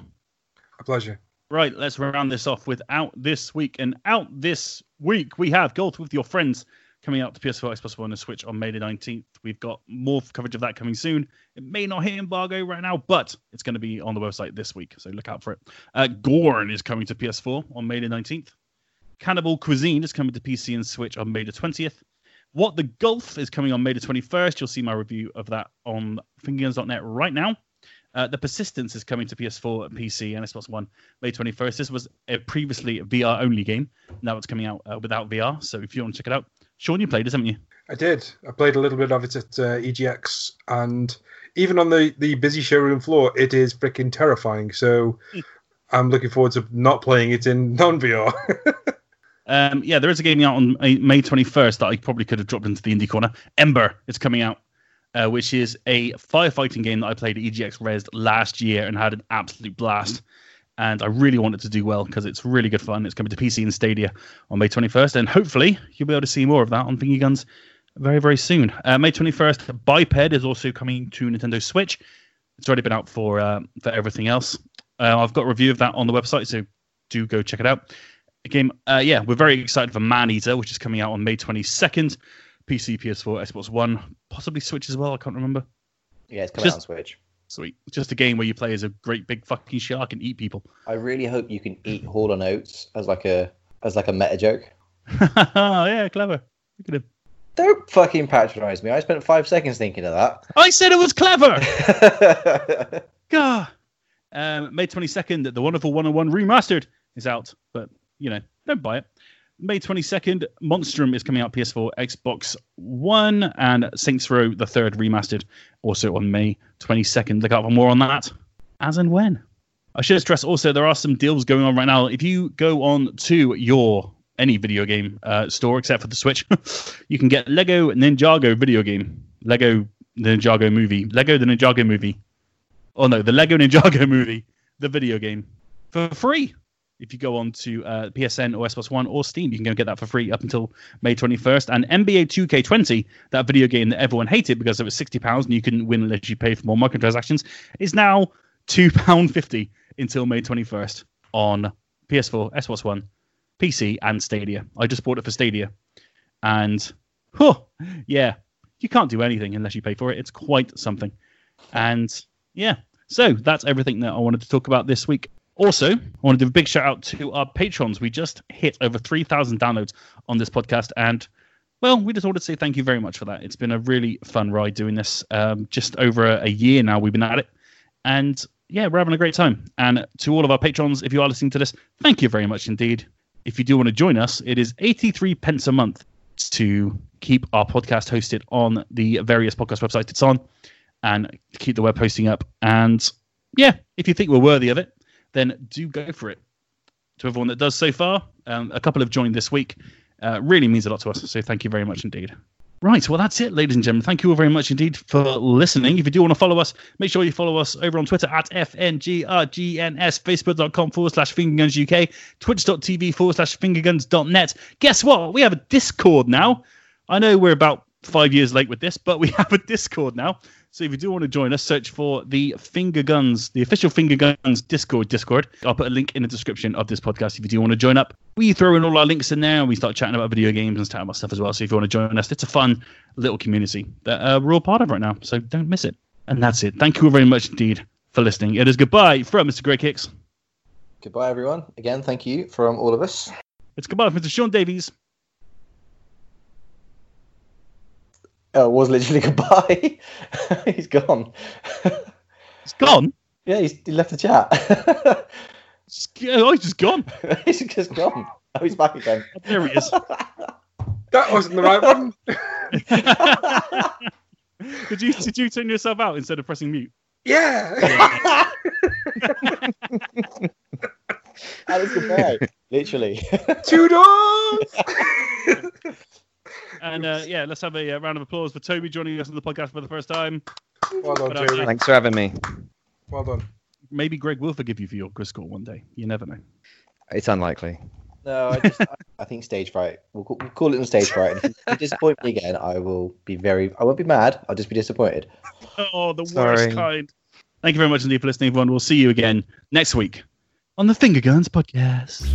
a pleasure. Right, let's round this off with Out This Week. And out this week, we have Golf with Your Friends coming out to PS4, Xbox One, and Switch on May the 19th. We've got more coverage of that coming soon. It may not hit embargo right now, but it's going to be on the website this week, so look out for it. Uh, Gorn is coming to PS4 on May the 19th. Cannibal Cuisine is coming to PC and Switch on May the 20th. What the Golf is coming on May the 21st. You'll see my review of that on fingerguns.net right now. Uh, the Persistence is coming to PS4 and PC and Xbox One May 21st. This was a previously VR only game. Now it's coming out uh, without VR. So if you want to check it out, Sean, you played this, haven't you? I did. I played a little bit of it at uh, EGX, and even on the, the busy showroom floor, it is freaking terrifying. So I'm looking forward to not playing it in non VR. Um, yeah, there is a game out on May May 21st that I probably could have dropped into the indie corner. Ember is coming out, uh, which is a firefighting game that I played at EGX Rezzed last year and had an absolute blast. And I really want it to do well because it's really good fun. It's coming to PC and Stadia on May 21st, and hopefully you'll be able to see more of that on Thingy Guns very, very soon. Uh, May 21st, Biped is also coming to Nintendo Switch. It's already been out for uh, for everything else. Uh, I've got a review of that on the website, so do go check it out. A game, uh, yeah, we're very excited for Maneater, which is coming out on May 22nd. PC, PS4, Xbox One, possibly Switch as well. I can't remember. Yeah, it's coming Just- out on Switch. Sweet. It's just a game where you play as a great big fucking shark and eat people. I really hope you can eat Hall and Oates as like a as like a meta joke. Oh yeah, clever. Look at him. Don't fucking patronize me. I spent five seconds thinking of that. I said it was clever. God. Um, May 22nd, The Wonderful 101 Remastered is out, but, you know, don't buy it. May 22nd, Monstrum is coming out PS4, Xbox One, and Saints Row the Third Remastered also on May 22nd. Look out for more on that as and when. I should stress also there are some deals going on right now. If you go on to your any video game uh, store except for the Switch, you can get Lego Ninjago video game, Lego the Ninjago movie, Lego the Ninjago movie. Oh no, the Lego Ninjago movie, the video game, for free. If you go on to uh, PSN or Xbox One or Steam, you can go get that for free up until May 21st. And NBA 2K20, that video game that everyone hated because it was £60 and you couldn't win unless you pay for more microtransactions, is now £2.50 until May 21st on PS4, Xbox One, PC, and Stadia. I just bought it for Stadia. And, huh, yeah, you can't do anything unless you pay for it. It's quite something. And yeah, so that's everything that I wanted to talk about this week. Also, I want to do a big shout out to our patrons. We just hit over 3,000 downloads on this podcast. And, well, we just wanted to say thank you very much for that. It's been a really fun ride doing this. Um, just over a, a year now, we've been at it. And yeah, we're having a great time. And to all of our patrons, if you are listening to this, thank you very much indeed. If you do want to join us, it is 83 pence a month to keep our podcast hosted on the various podcast websites it's on and keep the web hosting up. And yeah, if you think we're worthy of it, then do go for it. To everyone that does so far, um, a couple have joined this week. Uh, really means a lot to us. So thank you very much indeed. Right, well, that's it, ladies and gentlemen. Thank you all very much indeed for listening. If you do want to follow us, make sure you follow us over on Twitter at FNGRGNS, Facebook.com forward slash Fingerguns UK, Twitch.tv forward slash Fingerguns.net. Guess what? We have a Discord now. I know we're about five years late with this, but we have a Discord now. So if you do want to join us, search for the Finger Guns, the official Finger Guns Discord. Discord. I'll put a link in the description of this podcast if you do want to join up. We throw in all our links in there, and we start chatting about video games and chatting about stuff as well. So if you want to join us, it's a fun little community that uh, we're all part of right now. So don't miss it. And that's it. Thank you all very much indeed for listening. It is goodbye from Mr. Greg Hicks. Goodbye, everyone. Again, thank you from all of us. It's goodbye from Mr. Sean Davies. It was literally goodbye. he's gone. he's gone. yeah, he's, he left the chat. It's- Oh, he's just gone. he's just gone. Oh, he's back again. There he is. That wasn't the right one. did you did you turn yourself out instead of pressing mute? Yeah. That was goodbye. literally. Toodles. And uh, yeah, let's have a uh, round of applause for Toby joining us on the podcast for the first time. Well done, But, uh, Toby. Thanks for having me. Well done. Maybe Greg will forgive you for your Griscore one day. You never know. It's unlikely. No, I just I, I think stage fright. We'll, we'll call it on stage fright. And if you disappoint me again, I will be very. I won't be mad. I'll just be disappointed. Oh, the Sorry. worst kind. Thank you very much indeed for listening, everyone. We'll see you again next week on the Finger Guns podcast.